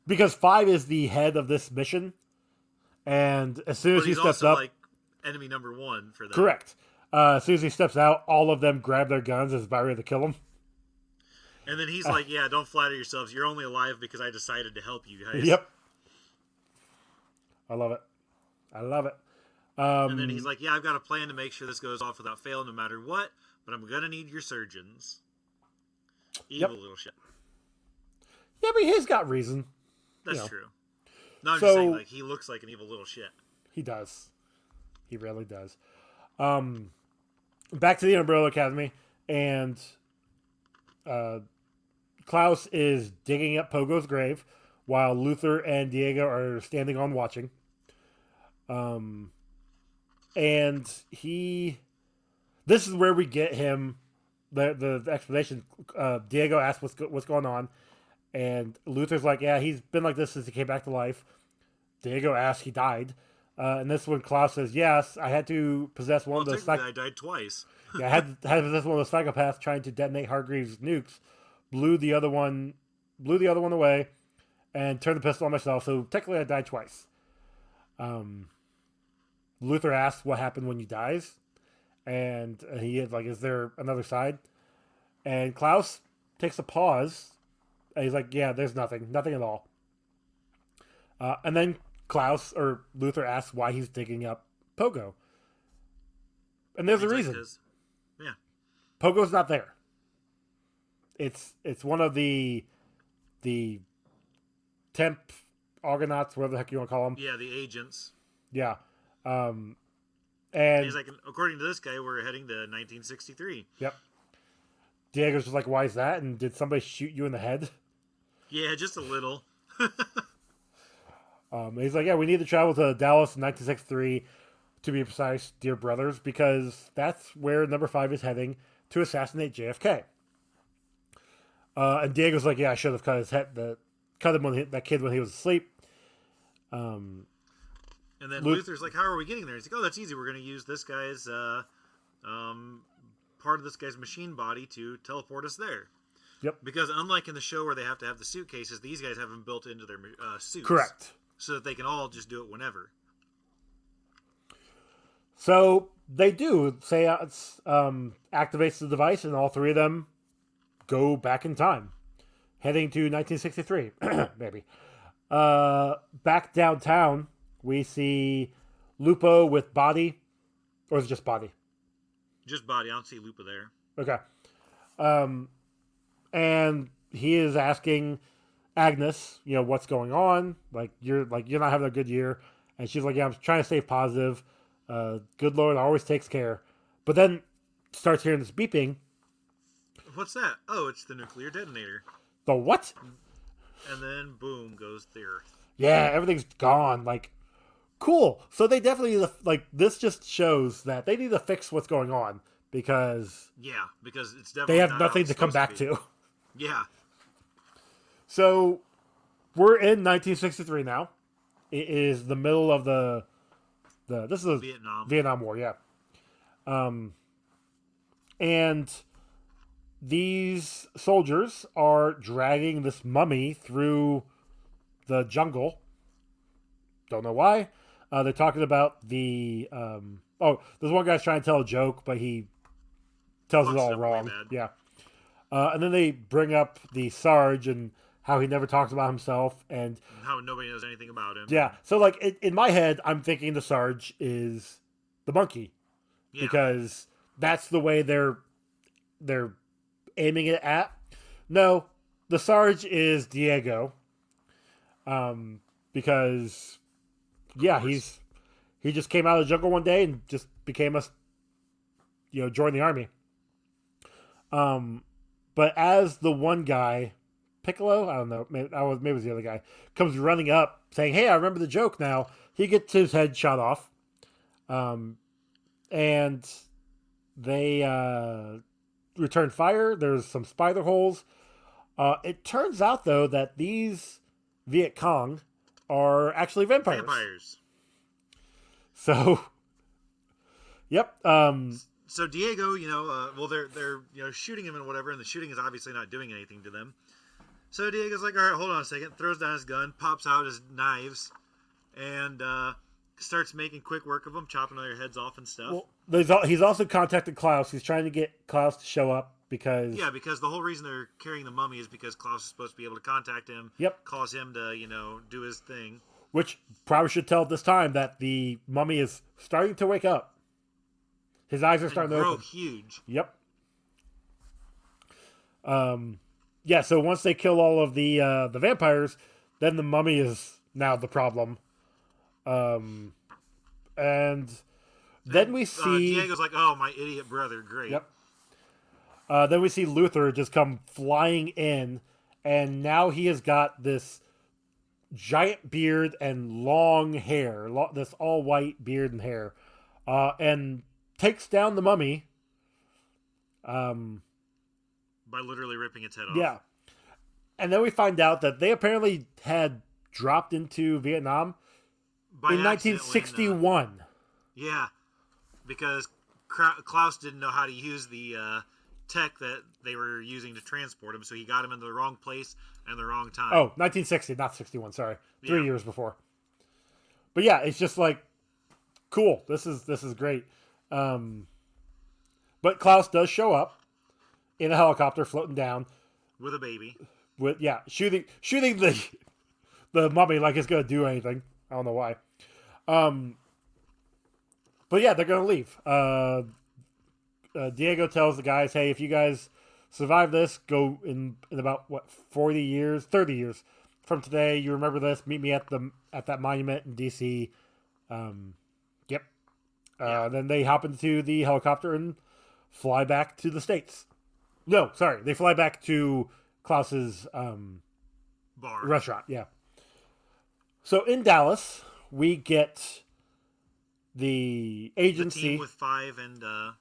because five is the head of this mission, and as soon as But he steps also up, like enemy number one for them. correct. Uh, as soon as he steps out, all of them grab their guns as about ready to kill him. And then he's like, "Yeah, don't flatter yourselves. You're only alive because I decided to help you guys." Yep. I love it. I love it. Um, And then he's like, "Yeah, I've got a plan to make sure this goes off without fail, no matter what. But I'm gonna need your surgeons." Evil little shit. yeah, but he's got reason. That's know. true. No, I'm So- just saying, like he looks like an evil little shit. He does. He really does. Um, back to the Umbrella Academy, and uh, Klaus is digging up Pogo's grave while Luther and Diego are standing on watching. Um, and he, this is where we get him the the, the explanation. Uh, Diego asks what's go- what's going on, and Luther's like, "Yeah, he's been like this since he came back to life." Diego asks, "He died." Uh, and this one, Klaus says, "Yes, I had to possess one Well, of those. Psych- I died twice. yeah, I had to, had to possess one of those psychopaths trying to detonate Hargreaves' nukes. Blew the other one, blew the other one away, and turned the pistol on myself. So technically, I died twice." Um, Luther asks, "What happened when you dies?" And he is like, "Is there another side?" And Klaus takes a pause, and he's like, "Yeah, there's nothing, nothing at all." Uh, and then Klaus or Luther asks why he's digging up Pogo. And there's a reason. yeah, Pogo's not there. It's it's one of the the temp Argonauts, whatever the heck you want to call them. yeah, the agents. Yeah. Um, and He's like, according to this guy, we're heading to 1963. yep. Diego's just like, why is that? And did somebody shoot you in the head? Yeah, just a little. Um, he's like, yeah, we need to travel to Dallas in 1963, to be precise, dear brothers, because that's where number five is heading to assassinate JFK. Uh, and Diego's like, yeah, I should have cut his head, the cut him when he, that kid when he was asleep. Um, And then Luth- Luther's like, "How are we getting there?" He's like, "Oh, that's easy. We're going to use this guy's uh, um, part of this guy's machine body to teleport us there." Yep. Because unlike in the show where they have to have the suitcases, these guys have them built into their uh, suits. correct. So that they can all just do it whenever. So they do. Seance um, activates the device, and all three of them go back in time, heading to 1963, maybe. Uh, back downtown, we see Lupo with Body, or is it just Body? Just body. I don't see Lupo there. Okay. Um, and he is asking Agnes, you know, what's going on? Like you're like you're not having a good year, and she's like, yeah, I'm trying to stay positive. Uh, good Lord always takes care. But then starts hearing this beeping. What's that? Oh, it's the nuclear detonator. The what? And then boom goes the Earth. Yeah, everything's gone. Like, cool. So they definitely need to, like this just shows that they need to fix what's going on because Yeah, because it's definitely they have not nothing to come back supposed to. Yeah. So we're in 1963 now. It is the middle of the the this is the Vietnam. Vietnam War, yeah. Um, and these soldiers are dragging this mummy through the jungle. Don't know why. Uh, they're talking about the um, oh, there's one guy's trying to tell a joke, but he tells it all it wrong. Yeah. Uh, and then they bring up the Sarge and how he never talks about himself, and How nobody knows anything about him. yeah. So like in, in my head, I'm thinking the Sarge is the monkey Yeah. because that's the way they're they're aiming it at. No, the Sarge is Diego. Um, because yeah, course. he's he just came out of the jungle one day and just became a you know joined the army. Um, but as the one guy Piccolo. I don't know. Maybe, I was maybe it was the other guy. Comes running up saying, "Hey, I remember the joke now." He gets his head shot off, um, and they uh, return fire. There's some spider holes. Uh, it turns out though that these Viet Cong are actually vampires. Vampires. So, yep. Um, So Diego, you know, uh, well, they're they're you know shooting him and whatever, and the shooting is obviously not doing anything to them. So Diego's like, all right, hold on a second, throws down his gun, pops out his knives, and uh, starts making quick work of them, chopping all their heads off and stuff. well, there's he's also contacted Klaus. He's trying to get Klaus to show up because yeah, because the whole reason they're carrying the mummy is because Klaus is supposed to be able to contact him. Yep. Cause him to you know do his thing. which probably should tell at this time that the mummy is starting to wake up. His eyes are And starting to grow open. huge. Yep. Um, yeah. So once they kill all of the uh, the vampires, then the mummy is now the problem. Um, and then we see Uh, see Diego's like, oh my idiot brother, great. Yep. Uh, then we see Luther just come flying in, and now he has got this giant beard and long hair, lo- this all white beard and hair, uh, and takes down the mummy. Um, By literally ripping its head off. yeah. And then we find out that they apparently had dropped into Vietnam By in accident when, uh, 1961. Yeah, because Kra- Klaus didn't know how to use the uh, tech that they were using to transport him, so he got him in the wrong place and the wrong time. Oh, 1960, not 61. Sorry, three Yeah. years before. But yeah, it's just like cool. This is this is great. Um, but Klaus does show up in a helicopter floating down with a baby. with yeah shooting shooting the the mummy like it's gonna do anything. I don't know why. Um, but yeah, they're gonna leave. Uh, uh, Diego tells the guys, "Hey, if you guys survive this, go in in about what forty years, thirty years from today. You remember this? Meet me at the at that monument in DC." Um, yep. Uh, Then they hop into the helicopter and fly back to the states. No, sorry, they fly back to Klaus's um, Bar. restaurant. Yeah. So in Dallas, we get the the agency. team with five and uh,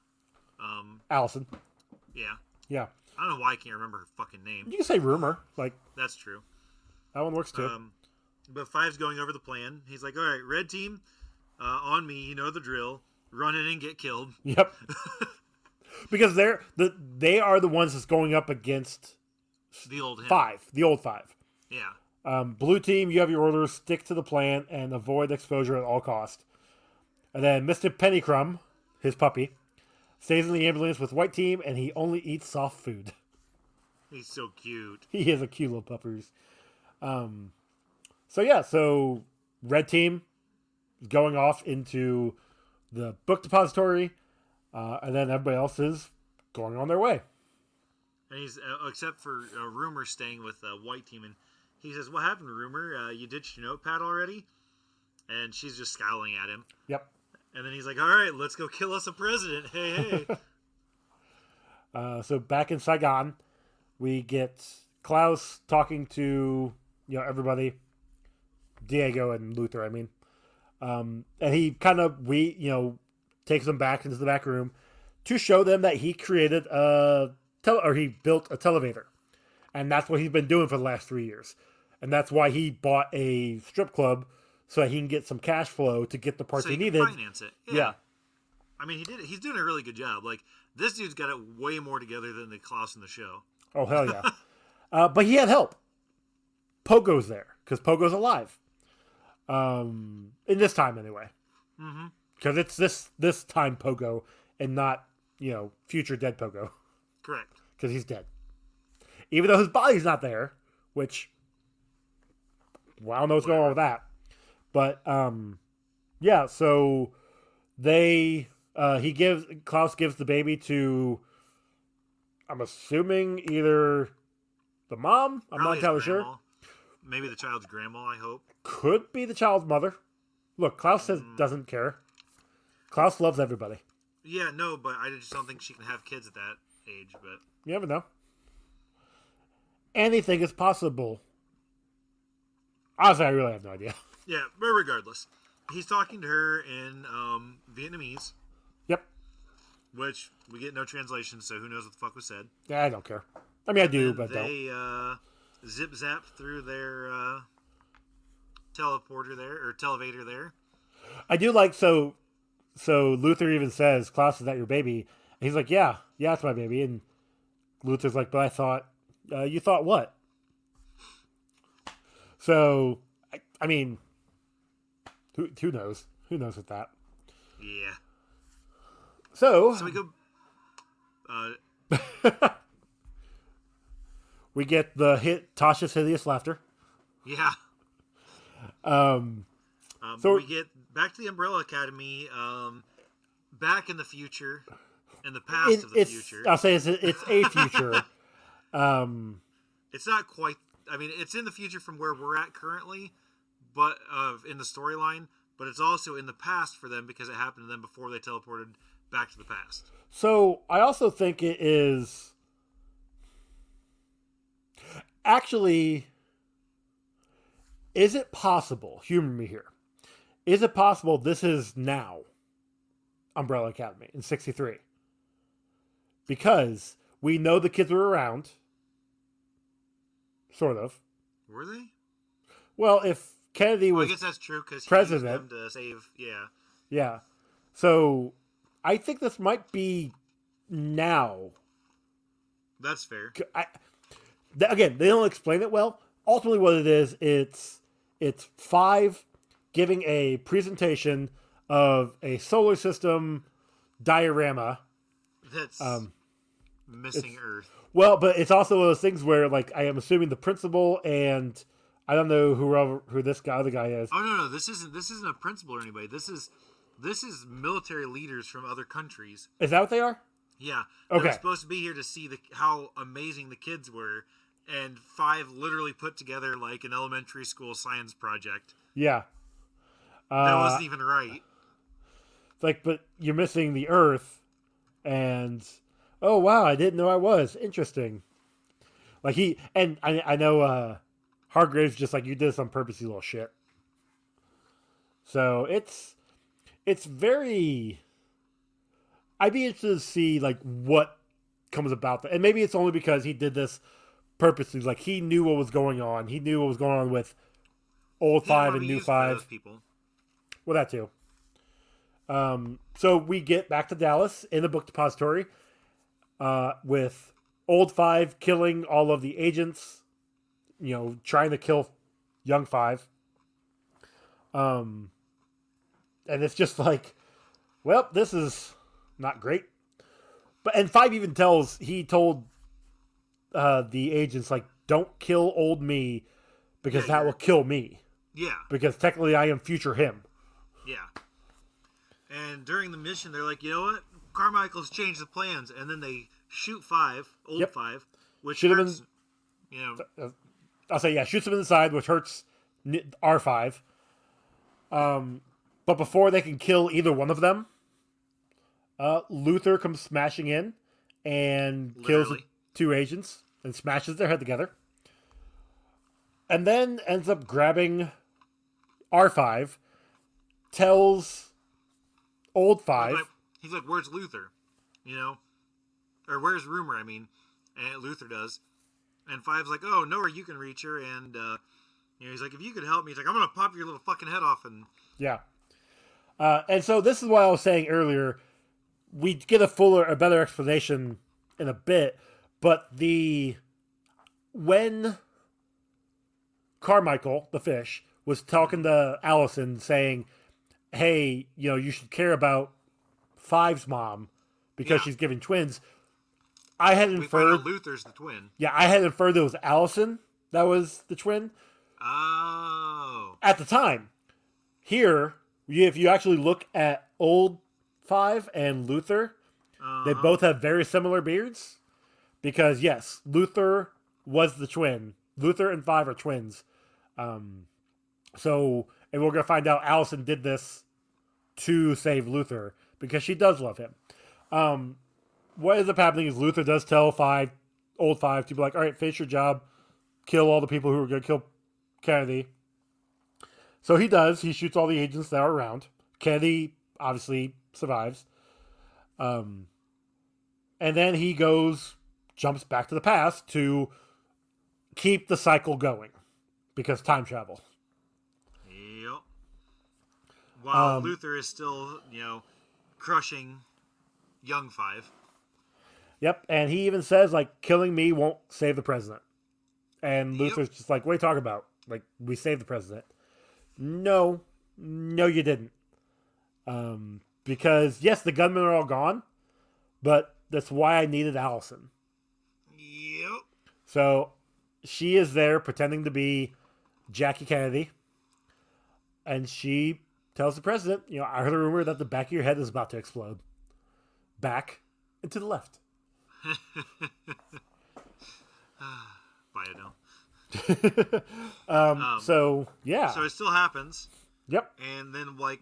um, Allison. yeah. Yeah. I don't know why I can't remember her fucking name. You can say rumor. Like That's true. that one works too. Um, but Five's going over the plan. He's like, "All right, red team, uh, on me. You know the drill. Run in and get killed." yep. because they're the they are the ones that's going up against The old him. five, the old five. Yeah. Um, blue team, you have your orders. Stick to the plan and avoid exposure at all cost. And then Mr. Pennycrumb, his puppy, stays in the ambulance with white team, and he only eats soft food. He's so cute. he is a cute little puppers. Um, so yeah, so red team going off into the book depository, uh, and then everybody else is going on their way. And he's uh, except for uh, Rumor staying with uh, White Team, and he says, "What happened, Rumor? Uh, you ditched your notepad already?" And she's just scowling at him. Yep. And then he's like, "All right, let's go kill us a president." Hey, hey. Uh, so back in Saigon, we get Klaus talking to you know everybody, Diego and Luther. I mean, um, and he kind of we you know takes them back into the back room to show them that he created a tele or he built a televator, and that's what he's been doing for the last three years, and that's why he bought a strip club so that he can get some cash flow to get the parts so he he needed. finance it. yeah. I mean, he did. He's doing a really good job. Like this dude's got it way more together than the Klaus in the show. Oh hell yeah! uh, but he had help. Pogo's there because Pogo's alive. Um, in this time anyway, Mm-hmm. because it's this this time Pogo and not you know future dead Pogo Correct. because he's dead. Even though his body's not there, which well, I don't know what's going on with that. But um, yeah. So they uh, he gives Klaus gives the baby to. I'm assuming either the mom. I'm Probably not entirely sure. Maybe the child's grandma. I hope. Could be the child's mother. Look, Klaus says Mm. doesn't care. Klaus loves everybody. Yeah, no, but I just don't think she can have kids at that age. But You never know. anything is possible. Honestly, I really have no idea. Yeah, but regardless, he's talking to her in um, Vietnamese, Yep. which we get no translation, so who knows what the fuck was said. Yeah, I don't care. I mean, I do, And but they uh, zip zap through their uh, teleporter there or televator there. I do like so. So Luther even says, "Klaus, is that your baby?" And he's like, "Yeah, yeah, it's my baby." And Luther's like, "But I thought, uh, you thought what?" So, I, I mean, who who knows? Who knows with that? Yeah. So, So we go. Uh, we get the hit Tasha's hideous laughter. yeah. Um, Um, So- we get back to the Umbrella Academy. Um, back in the future, in the past it, of the it's future. I'll say it's it's a future. um, it's not quite. I mean, it's in the future from where we're at currently, but of in the storyline. But it's also in the past for them because it happened to them before they teleported back to the past. So I also think it is actually. Is it possible? Humor me here. Is it possible this is now Umbrella Academy in '63? Because we know the kids were around, sort of. Were they? Well, if Kennedy Well, I was guess that's true because president. to save. Yeah. Yeah. So I think this might be now. That's fair. I, again, they don't explain it well. Ultimately, what it is, it's it's five giving a presentation of a solar system diorama. That's Um, missing Earth. Well, but it's also one of those things where, like, I am assuming the principal and I don't know who who this guy, the guy is. Oh no, no, this isn't. This isn't a principal or anybody. This is this is military leaders from other countries. Is that what they are? Yeah. Okay. They're supposed to be here to see the how amazing the kids were, and five literally put together like an elementary school science project. Yeah. That Uh, wasn't even right. It's like, but you're missing the Earth, and oh wow, I didn't know I was interesting. Like he and I, I know uh Hargrave's just like you did this on purpose, you little shit. So it's it's very. I'd be interested to see like what comes about that, and maybe it's only because he did this purposely. Like he knew what was going on. He knew what was going on with old He five and new five. people. Well, that too. Um, so we get back to Dallas in the book depository uh, with old five killing all of the agents, you know, trying to kill young five. Um, and it's just like, well, this is not great. But and five even tells he told uh, the agents like, don't kill old me because Yeah, that you're- will kill me Yeah, because technically I am future him. yeah. And during the mission, they're like, you know what? Carmichael's changed the plans, and then they shoot five, old Yep. five, which Should have hurts, you know, I'll say yeah, shoots him in the side, which hurts R five. Um, but before they can kill either one of them, uh, Luther comes smashing in and kills two agents and smashes their head together, and then ends up grabbing R five, tells old five, He's like, he's like, "Where's Luther?" You know, or where's Rumor? I mean, and Luther does, and Five's like, "Oh, nowhere you can reach her," and uh, you know, he's like, "If you could help me," he's like, "I'm gonna pop your little fucking head off," and Yeah. Uh, and so this is what I was saying earlier. We get a fuller, a better explanation in a bit, but the when Carmichael, the fish, was talking to Allison saying, Hey, you know, you should care about Five's mom because Yeah. she's giving twins. I had inferred Luther's the twin. yeah, I had inferred it was Allison that was the twin Oh, at the time. Here, if you actually look at old Five and Luther, they Uh-huh. both have very similar beards. Because yes, Luther was the twin. Luther and Five are twins. Um, so, and we're gonna find out Allison did this to save Luther because she does love him. Um, what ends up happening is Luther does tell Five, old Five, to be like, "All right, finish your job. kill all the people who are going to kill Kennedy. So he does. He shoots all the agents that are around. Kennedy obviously survives. Um, and then he goes, jumps back to the past to keep the cycle going because time travel. Yep. While Um, Luther is still, you know, crushing young five. Yep, and he even says like killing me won't save the president. And Yep. Luther's just like, "What are you talking about? Like we saved the president?" No, no, you didn't. Um, because yes, the gunmen are all gone, but that's why I needed Allison. Yep. So she is there pretending to be Jackie Kennedy, and she tells the president, "You know, I heard a rumor that the back of your head is about to explode. Back and to the left." Biden. um, Um, so yeah, So it still happens. yep, And then, like,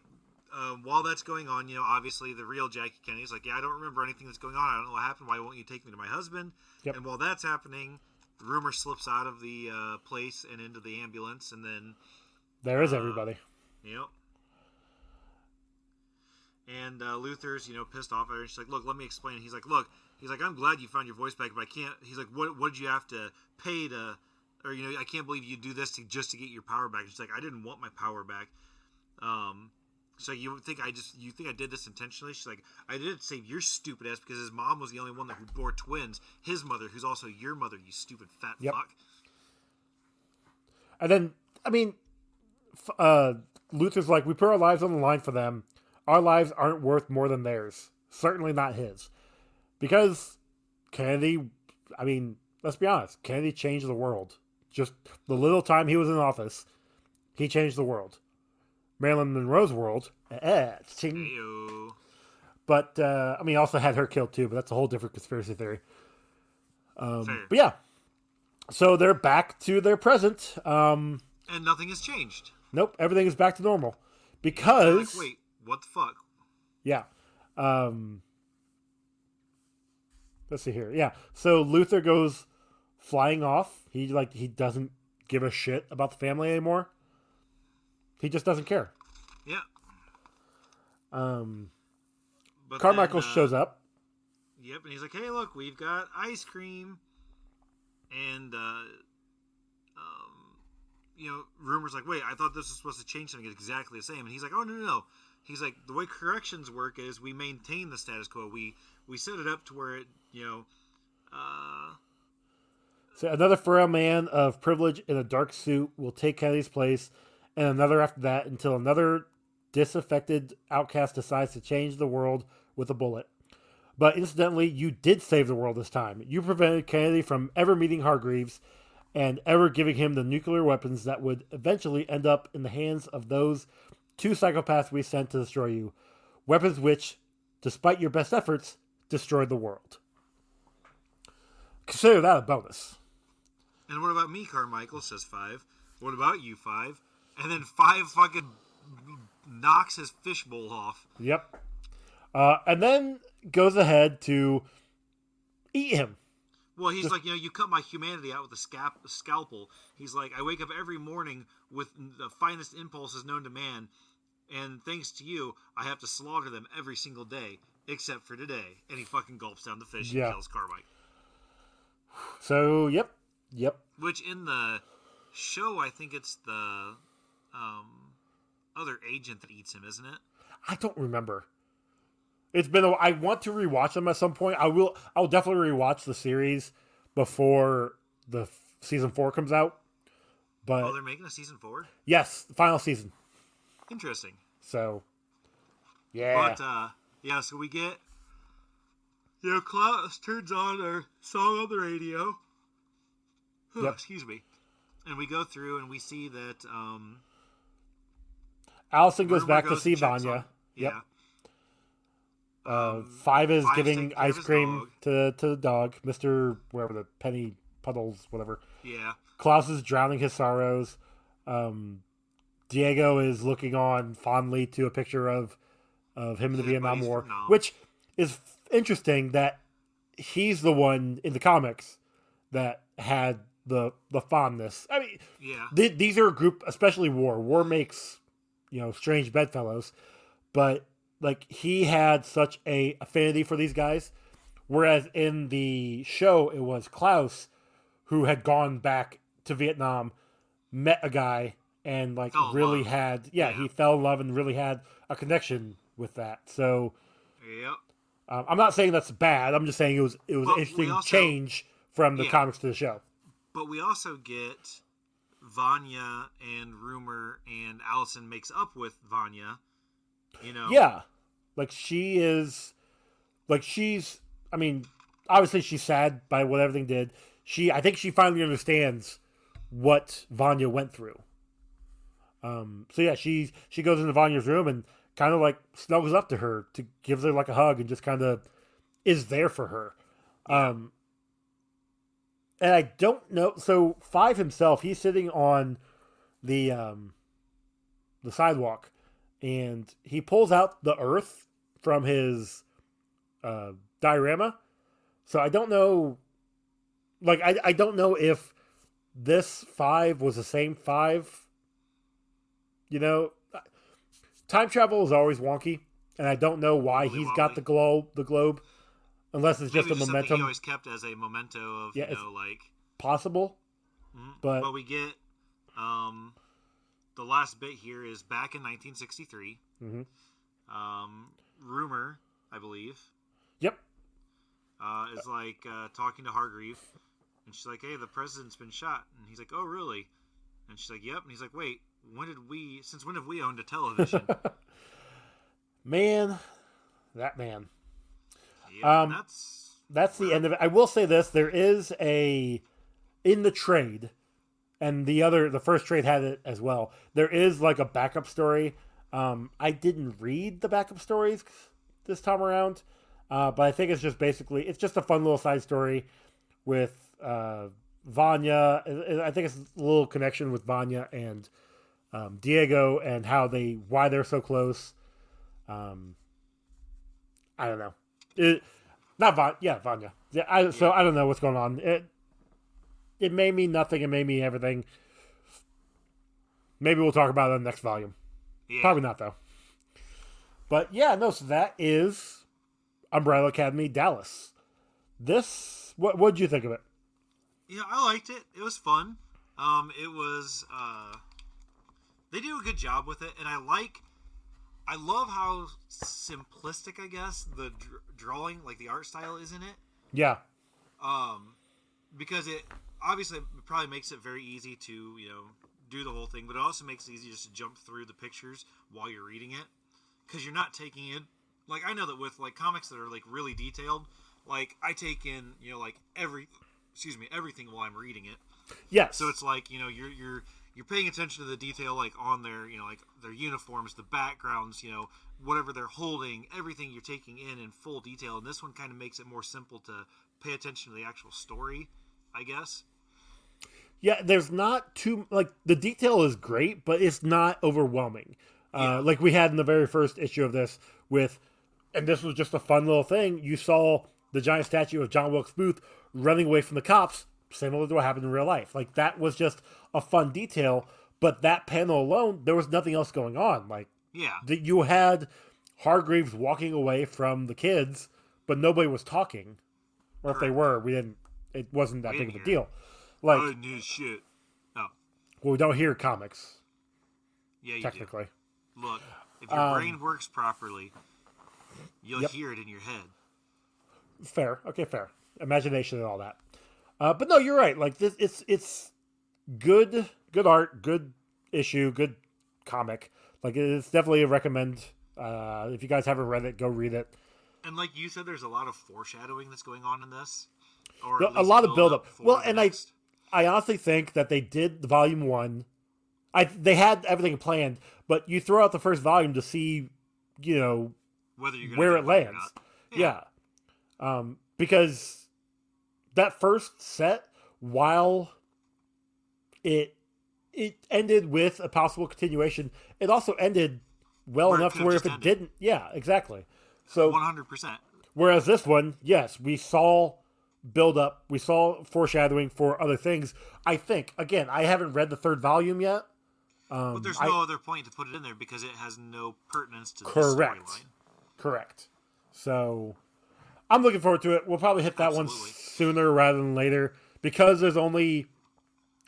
uh, while that's going on, you know, obviously the real Jackie Kennedy's like, yeah, I don't remember anything that's going on. I don't know what happened. Why won't you take me to my husband? Yep. And while that's happening, the rumor slips out of the uh, place and into the ambulance, and then, there is uh, everybody. yep. And uh, Luther's, you know, pissed off at her. She's like, "Look, let me explain." He's like, "Look," he's like, "I'm glad you found your voice back, but I can't." He's like, "What? What did you have to pay to?" Or you know, I can't believe you do this to just to get your power back. She's like, "I didn't want my power back." Um, so you think I just you think I did this intentionally? She's like, I did it to save your stupid ass because his mom was the only one that who bore twins. His mother, who's also your mother, you stupid fat Yep. fuck. And then, I mean, uh, Luther's like, we put our lives on the line for them. Our lives aren't worth more than theirs. Certainly not his. Because Kennedy, I mean, let's be honest, Kennedy changed the world. Just the little time he was in office, he changed the world. Marilyn Monroe's world, eh. But uh, I mean, he also had her killed too, but that's a whole different conspiracy theory. Um, but yeah, so they're back to their present. Um, And nothing has changed. Nope, everything is back to normal Like, because wait, what the fuck? yeah. Um Let's see here. Yeah. So Luther goes flying off. He like he doesn't give a shit about the family anymore. He just doesn't care. Yeah. Um But Carmichael then, uh, shows up. Yep, and he's like, "Hey, look, we've got ice cream," and uh, um, you know, rumors like, "Wait, I thought this was supposed to change something. It's exactly the same." And he's like, "Oh no, no, no." He's like, "The way corrections work is we maintain the status quo. We we set it up to where it, you know, uh, So another frail man of privilege in a dark suit will take Kennedy's place, and another after that until another disaffected outcast decides to change the world with a bullet. But incidentally, you did save the world this time. You prevented Kennedy from ever meeting Hargreaves and ever giving him the nuclear weapons that would eventually end up in the hands of those two psychopaths we sent to destroy you. Weapons which, despite your best efforts, destroyed the world. Consider that a bonus. and what about me, Carmichael?" Says five. What about you, five? And then five fucking knocks his fishbowl off. Yep. Uh, and then goes ahead to eat him. Well, he's like, you know, you cut my humanity out with a scap- scalpel. He's like, I wake up every morning with the finest impulses known to man, and thanks to you, I have to slaughter them every single day, except for today. And he fucking gulps down the fish Yeah. and kills Carmike. So, yep. Yep. Which in the show, I think it's the um, other agent that eats him, isn't it? I don't remember. It's been a I want to rewatch them at some point. I will I'll definitely rewatch the series before the f- season 4 comes out. But Oh, they're making a season four. yes, the final season. Interesting. So yeah. But uh, yeah, so we get you know Klaus turns on our song on the radio. Yep. Excuse me. And we go through and we see that um, Allison goes Rumor back to see Vanya. Yep. Yeah. Uh, five is Five's giving taking care of ice cream to to the dog, Mister wherever the penny puddles, whatever. Yeah. Klaus is drowning his sorrows. Um, Diego is looking on fondly to a picture of of him in the Vietnam War, which is interesting that he's the one in the comics that had the the fondness. I mean, Yeah. th- these are a group, especially War. War makes you know strange bedfellows, but like he had such a affinity for these guys, whereas in the show it was Klaus who had gone back to Vietnam, met a guy, and like Fell really had yeah, Yeah. he fell in love and really had a connection with that. So Yep. Um, I'm not saying that's bad. I'm just saying it was it was Well, an interesting also- change from the Yeah. comics to the show. But we also get Vanya and Rumor and Allison makes up with Vanya. You know. Yeah. Like she is like she's I mean, obviously she's sad by what everything did. She I think she finally understands what Vanya went through. Um so yeah, she she goes into Vanya's room and kind of like snuggles up to her to gives her like a hug and just kind of is there for her. Um and I don't know so Five himself, he's sitting on the um the sidewalk and he pulls out the earth from his uh, diorama. So I don't know, like I I don't know if this five was the same five. You know, time travel is always wonky, and I don't know why Woolly he's got the globe the globe, unless it's just Maybe a momentum he always kept as a memento of Yeah, you know like. possible. mhm. but- but we get um, the last bit here is back in 1963. Mhm. Um, rumor, I believe, Yep. uh, is like uh, talking to Hargreave, and she's like, "Hey, the president's been shot," and he's like, "Oh, really?" And she's like, "Yep," and he's like, "Wait, when did we? Since when have we owned a television?" Man, that man. yeah, Um, that's that's the end of it. I will say this: there is a in the trade, and the other, the first trade had it as well. There is like a backup story. Um, I didn't read the backup stories this time around, uh, but I think it's just basically it's just a fun little side story with uh, Vanya. I I think it's a little connection with Vanya and um, Diego and how they why they're so close. Um, I don't know. It, not Vanya. Yeah, Vanya. Yeah, I, so I don't know what's going on. It it may mean nothing. It may mean everything. Maybe we'll talk about it in the next volume. yeah. Probably not though. But yeah, no. So that is Umbrella Academy Dallas. This what what did you think of it? Yeah, I liked it. It was fun. Um, it was. Uh, they do a good job with it, and I like. I love how simplistic, I guess, the dr- drawing, like the art style, is in it. Yeah, Um, because it obviously it probably makes it very easy to you know do the whole thing, but it also makes it easy just to jump through the pictures while you're reading it, because you're not taking in. Like I know that with like comics that are like really detailed, like I take in you know like every, excuse me, everything while I'm reading it. Yeah. So it's like you know you're you're you're paying attention to the detail like on their you know like their uniforms, the backgrounds, you know whatever they're holding, everything you're taking in in full detail. And this one kind of makes it more simple to pay attention to the actual story, I guess. Yeah, there's not too like the detail is great, but it's not overwhelming. Yeah. Uh, like we had in the very first issue of this with, and this was just a fun little thing. You saw the giant statue of John Wilkes Booth running away from the cops, similar to what happened in real life. Like that was just a fun detail. But that panel alone, there was nothing else going on. Like Yeah, that, you had Hargreaves walking away from the kids, but nobody was talking, or if they were, we didn't. It wasn't that We big of a deal. Like, I knew shit. Oh, well, we don't hear comics yeah, you technically. do. Look, if your Um, brain works properly, you'll Yep. hear it in your head. Fair, okay, fair. Imagination and all that. Uh, but no, you're right. Like this, it's it's good, good art, good issue, good comic. Like it's definitely a recommend. Uh, if you guys haven't read it, go read it. And like you said, there's a lot of foreshadowing that's going on in this, or No, a lot of buildup. Well, and I- next. I honestly think that they did the volume one. I they had everything planned, but you throw out the first volume to see, you know, whether you're where it lands. not. Yeah. Um, because that first set, while it it ended with a possible continuation, it also ended well Where enough to where if it ended. didn't, yeah, exactly. So One hundred percent. whereas this one, yes, we saw build up. We saw foreshadowing for other things. I think again, I haven't read the third volume yet. Um, But there's I- no other point to put it in there because it has no pertinence to the Correct. storyline. Correct. So I'm looking forward to it. We'll probably hit that one sooner rather than later because there's only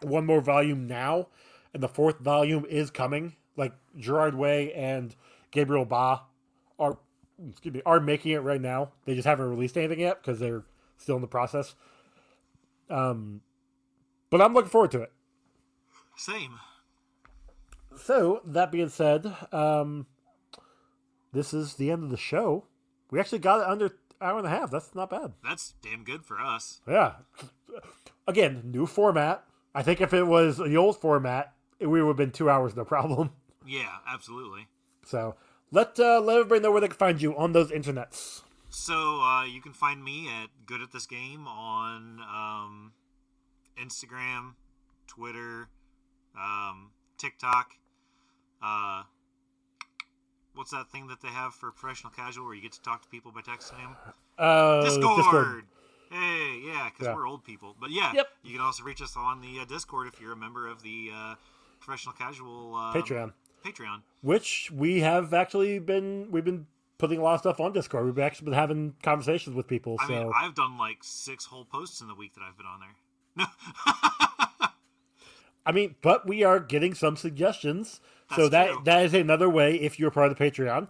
one more volume now, and the fourth volume is coming. Like Gerard Way and Gabriel Ba are excuse me are making it right now. They just haven't released anything yet because they're still in the process. Um, but I'm looking forward to it. Same. So that being said, um, this is the end of the show. We actually got it under hour and a half. That's not bad. That's damn good for us. Yeah. Again, new format. I think if it was the old format, we would have been two hours, no problem. Yeah, absolutely. So let uh, let everybody know where they can find you on those internets. So uh, you can find me at Good at This Game on um, Instagram, Twitter, um, TikTok. Uh, what's that thing that they have for professional casual where you get to talk to people by texting them? Uh, Discord. Hey, yeah, because Yeah. we're old people. But yeah, Yep. you can also reach us on the uh, Discord if you're a member of the uh, professional casual um, Patreon, Patreon. which we have actually been we've been putting a lot of stuff on Discord. We've actually been having conversations with people. I So mean, I've done like six whole posts in the week that I've been on there. No. I mean, but we are getting some suggestions. So that true. that is another way if you're part of the Patreon.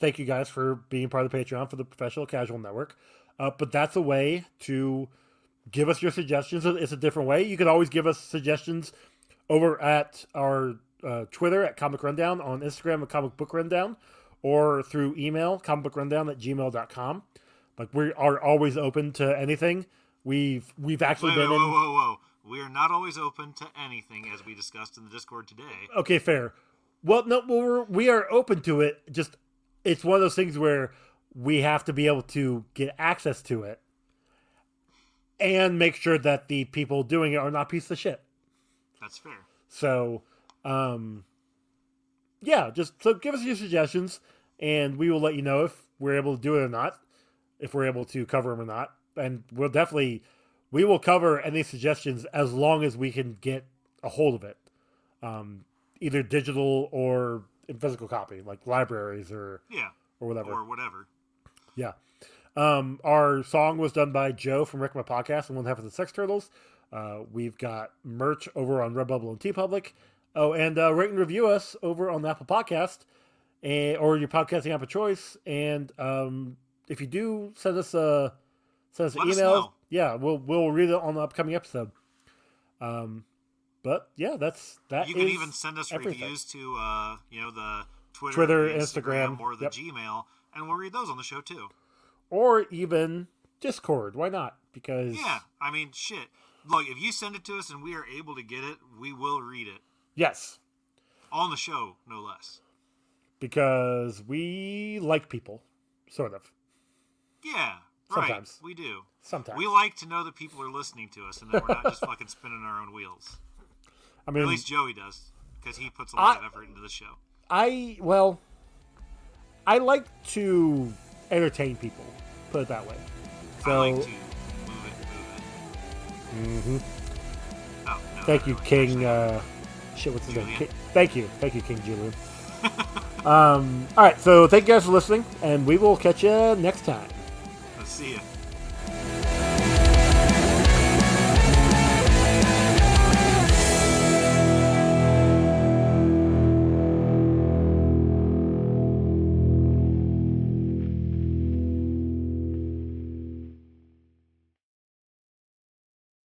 Thank you guys for being part of the Patreon for the Professional Casual Network. Uh, but that's a way to give us your suggestions. It's a different way. You can always give us suggestions over at our uh, Twitter at Comic Rundown, on Instagram at Comic Book Rundown, or through email, comicbookrundown at gmail.com. Like we are always open to anything. We've we've actually been in whoa, whoa, whoa. We are not always open to anything, as we discussed in the Discord today. Okay, fair. Well, no, well, we're, we are open to it. Just it's one of those things where we have to be able to get access to it and make sure that the people doing it are not pieces of shit. That's fair. So, um, yeah, just so give us your suggestions, and we will let you know if we're able to do it or not, if we're able to cover them or not, and we'll definitely we will cover any suggestions as long as we can get a hold of it, um, either digital or in physical copy, like libraries or Yeah. or whatever. Or whatever. Yeah. Um, our song was done by Joe from Rick My Podcast and One Half of the Sex Turtles. Uh, we've got merch over on Redbubble and TeePublic. Oh, and uh, rate and review us over on the Apple Podcast and, or your podcasting app of choice. And um, if you do, send us a send us an Let us email. know. yeah, we'll we'll read it on the upcoming episode. Um, but yeah, that's that. You can even send us everything. reviews to, uh, you know, the Twitter, Twitter, the Instagram, or the yep. Gmail, and we'll read those on the show too. or even Discord. Why not? Because Yeah. I mean, shit. Look, if you send it to us and we are able to get it, we will read it yes, on the show, no less. because we like people, sort of. Yeah. Right. We do. Sometimes. We like to know that people are listening to us and that we're not just fucking spinning our own wheels. I Or mean, at least Joey does, because he puts a lot I- of effort into the show. I well, I like to entertain people. Put it that way. So I like to move it, move it. mhm. Oh, no, thank you, really, King. Uh, shit, what's his name? Julian. Ki- thank you, thank you, King Julian. um, all right, so thank you guys for listening, and we will catch you next time. Let's see ya.